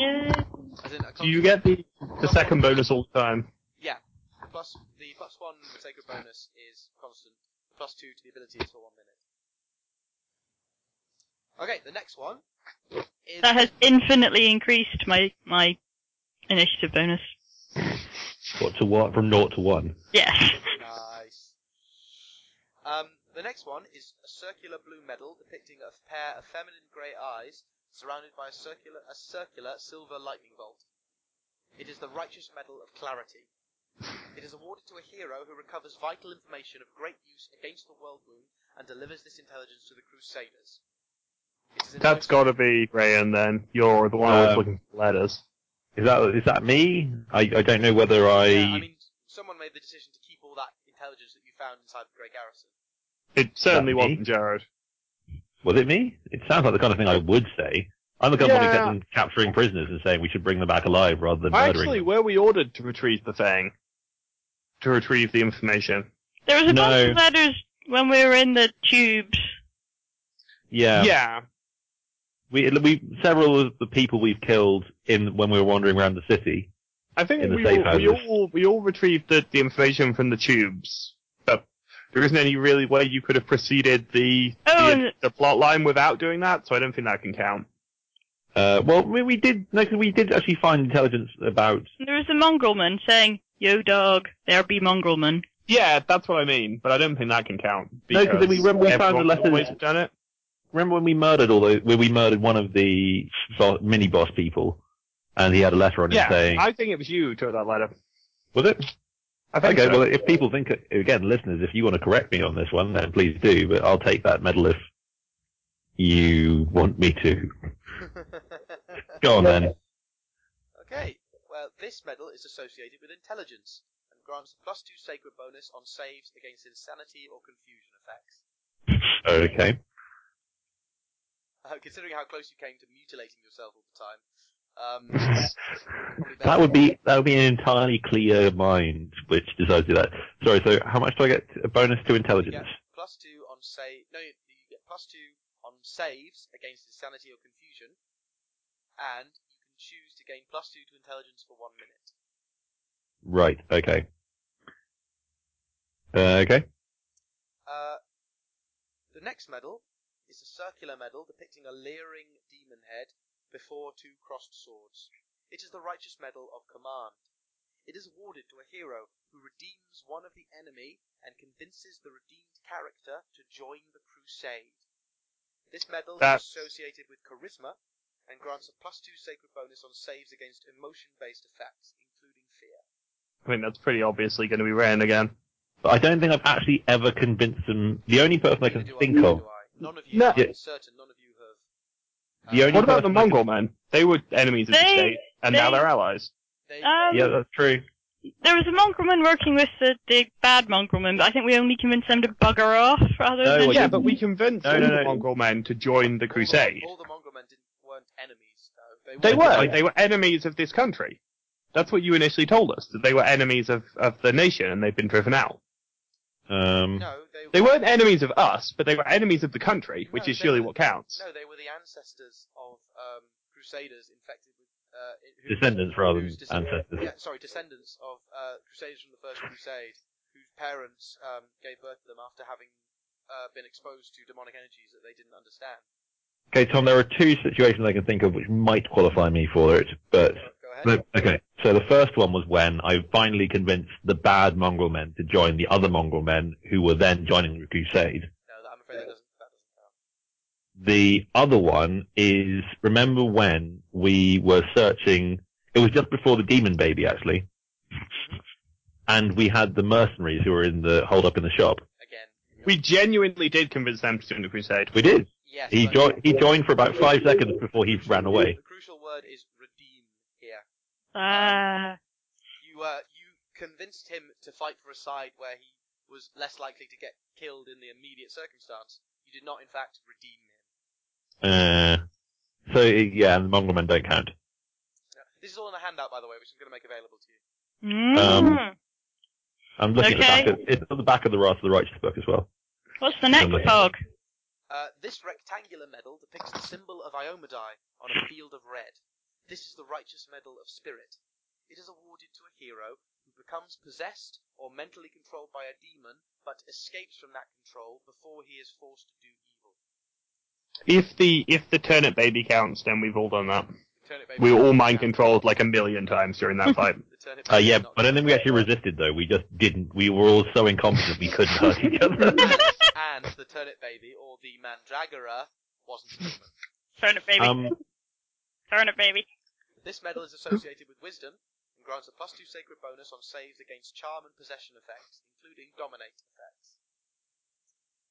Yeah. As Do you get the the second bonus all the time? Yeah. The plus the plus one sacred bonus is constant. The plus two to the ability is for one minute. Okay, the next one is That has infinitely increased my my initiative bonus. what to what? From naught to one. Yes. Uh, Nice. Um, the next one is a circular blue medal depicting a pair of feminine grey eyes surrounded by a circular a circular silver lightning bolt. It is the righteous medal of clarity. It is awarded to a hero who recovers vital information of great use against the Worldwound and delivers this intelligence to the Crusaders. It is That's got to be Rayan then. You're the one Um, always looking for letters. Is that is that me? I I don't know whether I. Yeah, I mean, someone made the decision to keep all that intelligence that you found inside the Grey Garrison. It certainly wasn't Jared. Was it me? It sounds like the kind of thing I would say. I'm the kind of one who Yeah. them capturing prisoners and saying we should bring them back alive rather than murdering Actually, them. were we ordered to retrieve the thing? To retrieve the information? There was a bunch of letters when we were in the tubes. Yeah. yeah. We we several of the people we've killed in when we were wandering around the city. I think In the we safe all, we all we all retrieved the, the information from the tubes, but there isn't any really way you could have proceeded the Oh, the, and- the plot line without doing that. So I don't think that can count. Uh, well, we, we did no, 'cause we did actually find intelligence about. There was a mongrelman saying, "Yo, dog, there be mongrelman." Yeah, that's what I mean, but I don't think that can count. No, 'cause we- we found the everyone letters- done it. remember when we murdered all those, when we murdered one of the bo- mini boss people, and he had a letter on it Yeah, saying, I think it was you who took that letter. was it? I think Okay, so. well, if people think, again, listeners, if you want to correct me on this one, then please do, but I'll take that medal if you want me to. Go on then. Okay, well, this medal is associated with intelligence and grants a plus two sacred bonus on saves against insanity or confusion effects. Okay. Uh, considering how close you came to mutilating yourself all the time, um. That would be, that would be an entirely clear mind which decides to do that. Sorry, so how much do I get a bonus to intelligence? Yeah, plus two on save. No, you, get plus two on saves against insanity or confusion, and you can choose to gain plus two to intelligence for one minute. Right, okay. Uh, okay. Uh, the next medal is a circular medal depicting a leering demon before two crossed swords. It is the righteous medal of command. It is awarded to a hero who redeems one of the enemy and convinces the redeemed character to join the crusade. This medal That's- is associated with charisma and grants a plus two sacred bonus on saves against emotion-based effects, including fear. I think that's pretty obviously going to be Ren again. But I don't think I've actually ever convinced them. The only person I can Neither do think neither of. do I. None of you. No. I'm certain none of you have. The only What about the person I mongrel men? They were enemies of the They- state, and now they- they're allies. They, Um, Yeah, that's true. There was a mongrelman working with the, the bad mongrelman, but I think we only convinced them to bugger off rather No, than. well, yeah, but we convinced No, all no, the no. mongrel men to join the all crusade. All the, mongrel men didn't, weren't enemies, though. They weren't- were. They were enemies of this country. That's what you initially told us, that they were enemies of, of the nation and they've been driven out. Um, No, they, They weren't enemies of us, but they were enemies of the country, which No, is surely were- what counts. No, they were the ancestors of um, crusaders infected with. Uh, whose- Descendants rather than descend- ancestors. Yeah, sorry, descendants of uh, crusaders from the First Crusade, whose parents um, gave birth to them after having uh, been exposed to demonic energies that they didn't understand. Okay, Tom, there are two situations I can think of which might qualify me for it, but Go, go ahead. But, okay, so the first one was when I finally convinced the bad mongrel men to join the other mongrel men who were then joining the crusade. no, I'm afraid that doesn't. That doesn't count. The other one is, remember when we were searching, it was just before the demon baby actually, mm-hmm. and we had the mercenaries who were in the, hold up in the shop. Again. We genuinely did convince them to join the crusade. We did. Yes. He, but jo- he joined for about five seconds before he ran away. The crucial word is redeem here. Ah. You uh, you convinced him to fight for a side where he was less likely to get killed in the immediate circumstance. You did not, in fact, redeem him. Uh, so yeah, and the mongrel men don't count. This is all in a handout, by the way, which I'm going to make available to you. Mm. I'm looking Okay. at the back of, it's at the back of the Wrath of the Righteous book as well. What's the next Somebody. Uh, this rectangular medal depicts the symbol of Iomedae on a field of red. This is the righteous medal of spirit. It is awarded to a hero who becomes possessed or mentally controlled by a demon, but escapes from that control before he is forced to do evil. If the if the turnip baby counts, then we've all done that. The turnip baby We were all mind controlled like a million times during that fight. Uh, yeah, but I don't think we actually resisted though. We just didn't. We were all so incompetent we couldn't hurt each other. and the turnip baby, or the mandragora, wasn't a demon. Turnip baby. um, Turnip baby. This medal is associated with wisdom and grants a plus two sacred bonus on saves against charm and possession effects, including dominate effects.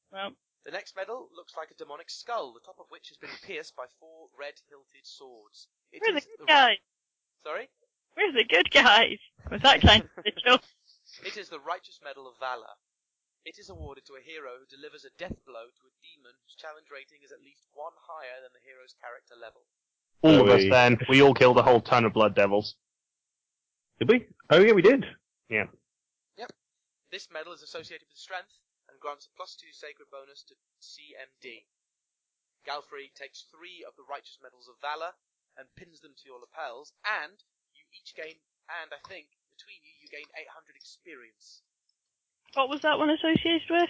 Well, The next medal looks like a demonic skull, the top of which has been pierced by four red-hilted swords. It we're the is good the guys. Sorry? We're the good guys. Was that kind of ritual? It is the righteous medal of valor. It is awarded to a hero who delivers a death blow to a demon whose challenge rating is at least one higher than the hero's character level. All of us then. We all killed a whole ton of blood devils. did we? Oh yeah, we did. Yeah. Yep. This medal is associated with strength and grants a plus two sacred bonus to CMD. Galfrey takes three of the righteous medals of valor and pins them to your lapels, and you each gain, and I think between you, you gain 800 experience. What was that one associated with?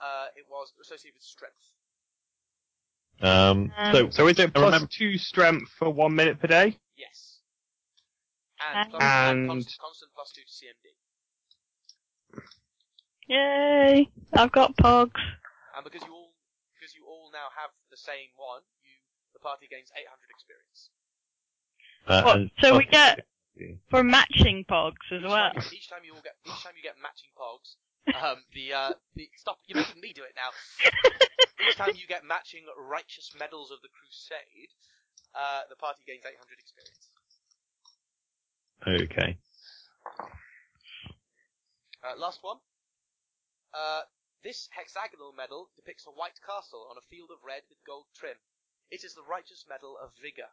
Uh, it was associated with strength. Um, Um, so So is it I plus remember- two strength for one minute per day? Yes. And, plus, And- and constant, constant plus two to CMD. Yay! I've got pogs. And because you all, because you all all now have the same one, you the party gains 800 experience. Uh, What, so we get- For matching pogs as Each well. time, each time you all get each time you get matching pogs, um, the uh, the stop you're making me do it now. Each time you get matching righteous medals of the crusade, uh, the party gains 800 experience. Okay. Uh, last one. Uh, this hexagonal medal depicts a white castle on a field of red with gold trim. It is the righteous medal of vigor.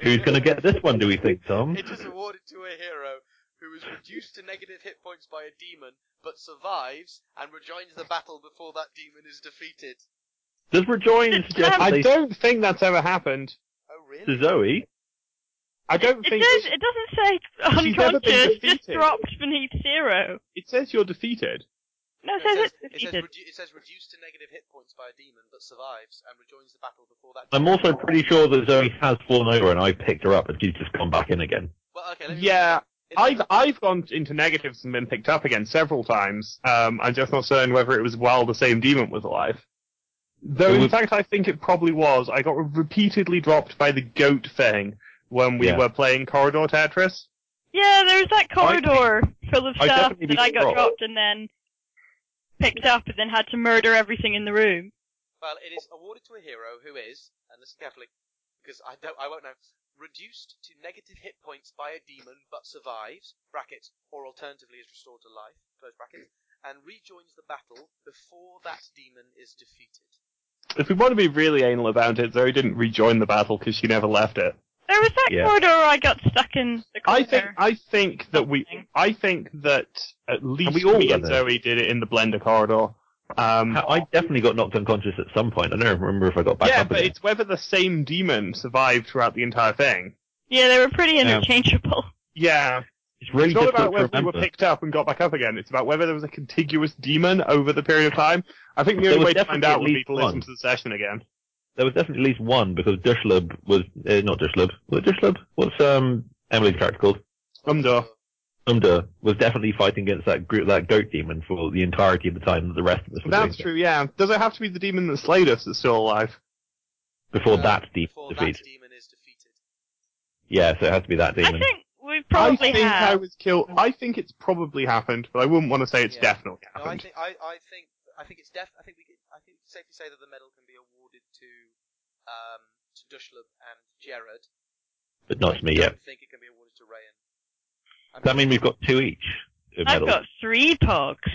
Who's going to get this one, do we think, Tom? It is awarded to a hero who is reduced to negative hit points by a demon, but survives and rejoins the battle before that demon is defeated. Does rejoin suggest I don't think that's ever happened. Oh, really? to Zoe? I don't It think does. It doesn't say She's never been unconscious. Just dropped beneath zero. it says you're defeated. No, No, it says it, says, it, says redu- it says reduced to negative hit points by a demon, but survives and rejoins the battle before that. I'm also pretty sure that Zoe has fallen over and I picked her up and she's just gone back in again. Well, okay. Let me Yeah, I've I've gone into negatives and been picked up again several times. Um, I'm just not certain whether it was while the same demon was alive. Though It in fact I think it probably was. I got repeatedly dropped by the goat thing when we Yeah. were playing Corridor Tetris. Yeah, there was that corridor full of I stuff definitely that I got dropped. dropped and then picked up and then had to murder everything in the room. Well, it is awarded to a hero who is, and listen carefully, because I don't, I won't know. Reduced to negative hit points by a demon, but survives (brackets) or alternatively is restored to life (close brackets), and rejoins the battle before that demon is defeated. If we want to be really anal about it, Zoe didn't rejoin the battle because she never left it. There was that Yeah. corridor where I got stuck in the corner. I think I think that we I think that at least we all me and? Zoe did it in the blender corridor. Um, I definitely got knocked unconscious at some point. I don't remember if I got back yeah, up Yeah, but again. it's whether the same demon survived throughout the entire thing. Yeah, they were pretty interchangeable. Yeah, It's really it's not about to whether we were picked up and got back up again. It's about whether there was a contiguous demon over the period of time. I think the There only way to find out at would be to listen to the session again. There was definitely at least one because Dushlub was uh, not Dushlub. Was it Dushlub? What's um Emily's character called? Umdor. Umda was definitely fighting against that group, that goat demon for the entirety of the time that the rest of us were That's doing true. Yeah. Does it have to be the demon that slayed us that's still alive? Before Uh, that demon before defeat. that demon is defeated. Yeah, so it has to be that demon. I demon. think we I probably think I was killed. I think it's probably happened, but I wouldn't want to say it's Yeah. definitely No, I happened. think I, I think I think it's def. I think we can, I think it's safe to say that the medal can be awarded to um to Dushlub and Jared. but not to me yet. don't think it can be awarded to Rayan. I Does that mean we've got two each? of I've medals? got three pogs.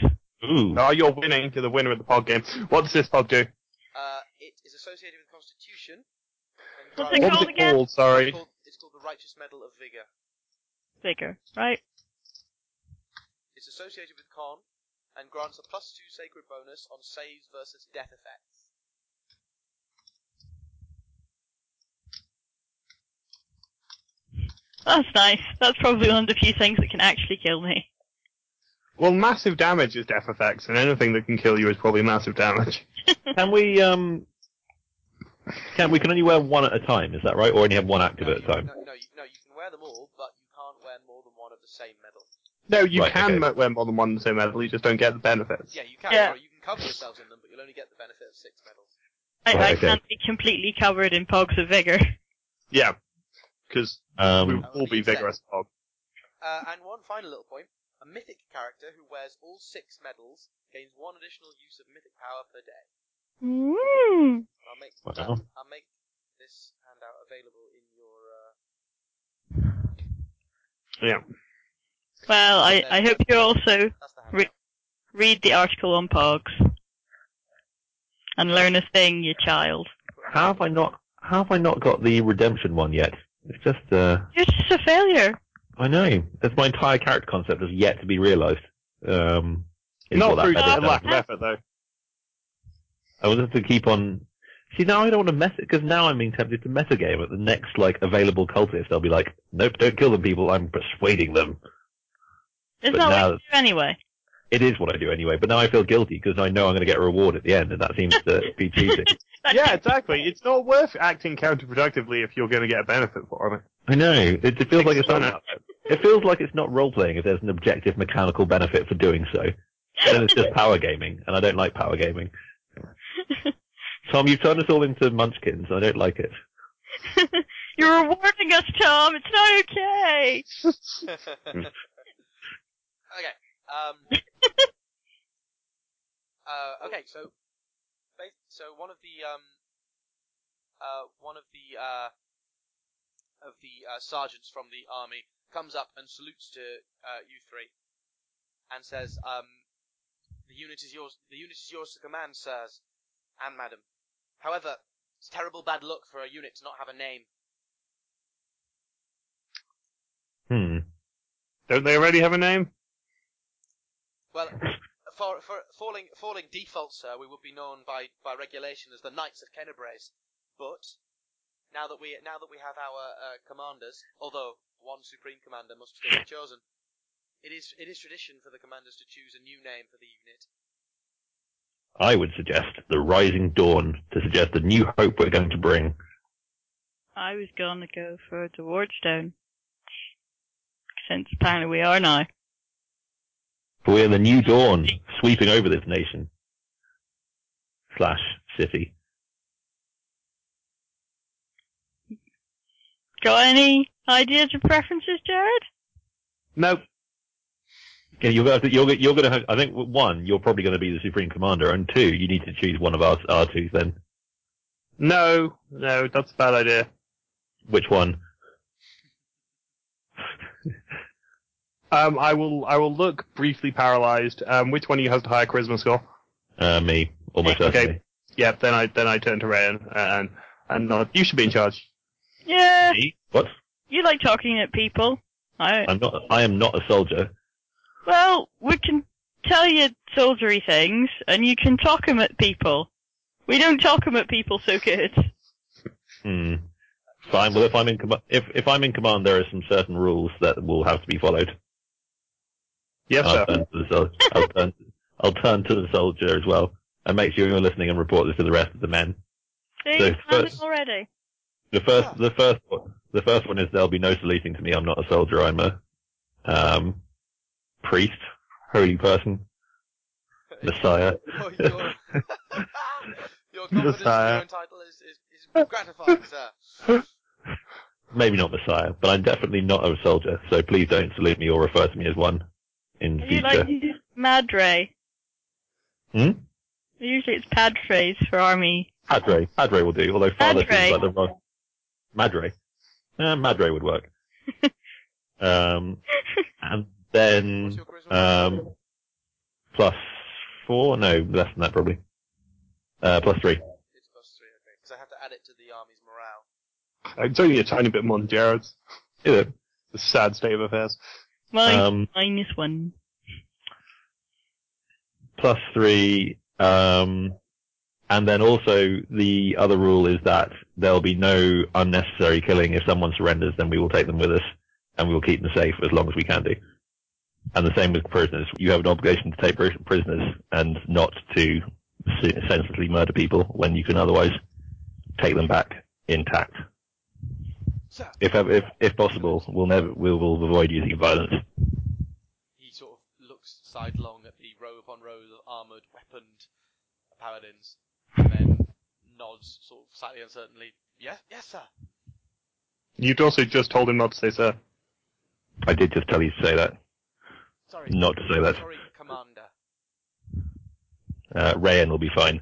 Ooh. Oh, you're winning. You're the winner of the pod game. What does this pod do? Uh, it is associated with Constitution. and What's it What was called it again? called? Sorry. It's called, it's called the Righteous Medal of Vigor. Bigger, right? It's associated with Con and grants a plus two sacred bonus on saves versus death effects. That's nice. That's probably one of the few things that can actually kill me. Well, massive damage is death effects, and anything that can kill you is probably massive damage. Can we um? Can we can only wear one at a time? Is that right, or only have one active no, at a time? No, no, you, no, you can wear them all, but you can't wear more than one of the same medal. No, you Right, can okay. wear more than one of the same medal. You just don't get the benefits. Yeah, you can. Yeah. You can cover yourselves in them, but you'll only get the benefit of six medals. I, Right, I okay. can't be completely covered in pogs of vigor. Yeah, because we will all be vigorous. Bob. Uh, and one final little point: a mythic character who wears all six medals gains one additional use of mythic power per day. Mm. I'll make Wow. that, I'll make this handout available in your. Uh, Yeah. Well, I, I hope you also that's the handout. Re- read the article on pogs. And learn a thing, you child. how have I not? How have I not got the redemption one yet? It's just uh, You're just a failure. I know. That's my entire character concept has yet to be realised. Um, is Not what that through medal a lack of effort, though. I will have to keep on. See, now I don't want to mess it because now I'm being tempted to metagame at the next like available cultist. They'll be like, nope, don't kill them, people. I'm persuading them. Isn't But that now- what you do anyway? It is what I do anyway, but now I feel guilty because I know I'm going to get a reward at the end, and that seems to be cheating. Yeah, exactly. It's not worth acting counterproductively if you're going to get a benefit for it. I know. It, it feels like it's not. it. It feels like it's not role playing if there's an objective mechanical benefit for doing so. Then it's just power gaming, and I don't like power gaming. Tom, you've turned us all into munchkins. I don't like it. You're rewarding us, Tom. It's not okay. okay. Um. uh. Okay. So. So one of the um. Uh. One of the uh. Of the uh, sergeants from the army comes up and salutes to uh, you three, and says, "Um, the unit is yours. The unit is yours to command, sirs and madam. However, it's terrible bad luck for a unit to not have a name. Hmm. Don't they already have a name? Well, for, for falling falling default, sir, we would be known by, by regulation as the Knights of Kenabres. But now that we now that we have our uh, commanders, although one supreme commander must still be chosen, it is it is tradition for the commanders to choose a new name for the unit. I would suggest the Rising Dawn to suggest the new hope we're going to bring. I was gonna go for the Wardstone. Since apparently we are now. We're the new dawn sweeping over this nation. Slash city. Got any ideas or preferences, Jared? Nope. Yeah, you're going to, you're, you're going to have, I think one, you're probably going to be the supreme commander, and two, you need to choose one of our, our two then. No, no, that's a bad idea. Which one? Um, I will, I will look briefly paralyzed. Um, which one of you has the higher charisma score? Uh, me. Almost Okay. certainly. Yep, then I, then I turn to Rayan and, and nod. You should be in charge. Yeah, Me? What? you like talking at people. I, I'm not, I am not a soldier. well, we can tell you soldiery things, and you can talk 'em at people. We don't talk 'em at people so good. Hmm. Fine. Well, if I'm in command, if, if I'm in command, there are some certain rules that will have to be followed. Yes, I'll sir. turn to the sol- I'll turn, I'll turn to the soldier as well, and make sure you're listening and report this to the rest of the men. See, So you first- already. The first, Yeah. the first, one- the first one is there'll be no saluting to me. I'm not a soldier. I'm a um, priest, holy person, messiah. your, your, your confidence in your Messiah. title is, is, is gratifying, sir. Maybe not messiah, but I'm definitely not a soldier. So please don't salute me or refer to me as one in Are you future. like Madre? Hmm? Usually it's Padres for army. Padre, Padre will do. Although father Madre. seems like the wrong. Madre, uh, Madre would work. um, and then um, plus four, no, less than that probably. Uh, plus three. It's plus three, okay. Because I have to add it to the army's morale. It's only a tiny bit more than Jared's. Is it? It's a sad state of affairs. Mine, Um, minus one. plus three. Um, and then also the other rule is that there'll be no unnecessary killing. If someone surrenders, then we will take them with us and we will keep them safe as long as we can do. And the same with prisoners. You have an obligation to take prisoners and not to senselessly murder people when you can otherwise take them back intact. Sir, If if if possible, we'll never we will avoid using violence. he sort of looks sidelong at the row upon rows of armoured, weaponed paladins, and then nods sort of slightly uncertainly. Yes, yes, sir. You'd also just told him not to say sir. I did just tell you to say that, Sorry. not to say that. Sorry, Commander. Uh, Rayan will be fine.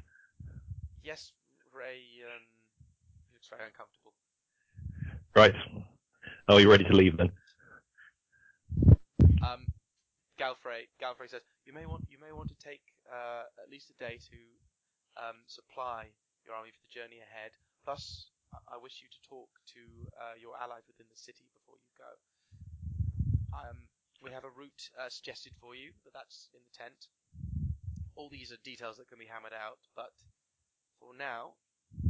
Yes, Ray, um, he looks very uncomfortable. Right. Are you ready to leave then? Um, Galfrey, Galfrey says, you may want, you may want to take, uh, at least a day to, um, supply your army for the journey ahead. Plus, I- wish you to talk to, uh, your allies within the city before you go. Um, we have a route, uh, suggested for you, but that's in the tent. All these are details that can be hammered out, but for now,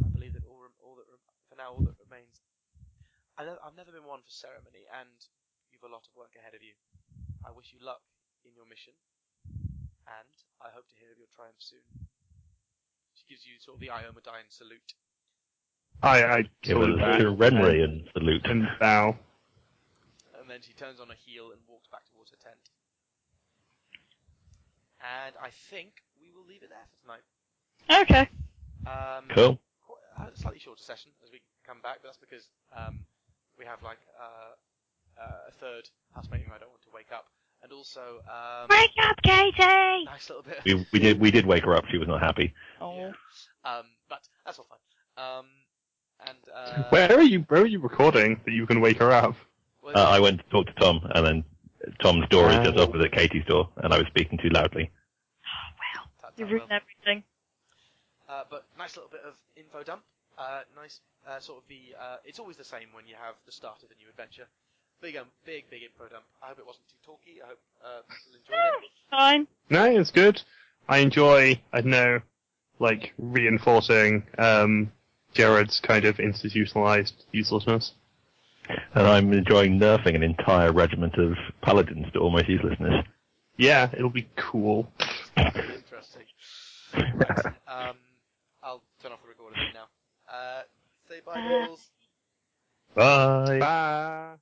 I believe that all, all that, for now, all that remains. I know, I've never been one for ceremony, and you've a lot of work ahead of you. I wish you luck in your mission, and I hope to hear of your triumph soon. She gives you sort of the Iomedaean salute, I, I Give sort us of a back salute. and bow. and then she turns on a heel and walks back towards her tent. And I think we will leave it there for tonight. Okay. Um, Cool. quite, a slightly shorter session as we come back, but that's because um, we have like uh, uh, a third housemate who I don't want to wake up, and also um, Wake up, Katie! nice little bit. We, we did we did wake her up. She was not happy. Oh. Um, but that's all fine. Um, and uh, Where are you? Where are you recording that you can wake her up? Uh, I went to talk to Tom, and then Tom's door is just opposite Katie's door, and I was speaking too loudly. Well, you tap, ruined well. everything. Uh, but nice little bit of info dump. Uh, nice, uh, sort of the. Uh, it's always the same when you have the start of a new adventure. Big, um, big, big info dump. I hope it wasn't too talky. I hope uh, people enjoyed it. Fine. No, it's good. I enjoy. I don't know, like reinforcing um, Jared's kind of institutionalized uselessness. And I'm enjoying nerfing an entire regiment of paladins to almost uselessness. Yeah, it'll be cool. Interesting. Right. Um, I'll turn off the recording now. Uh, say bye, Nichols. Bye. Bye.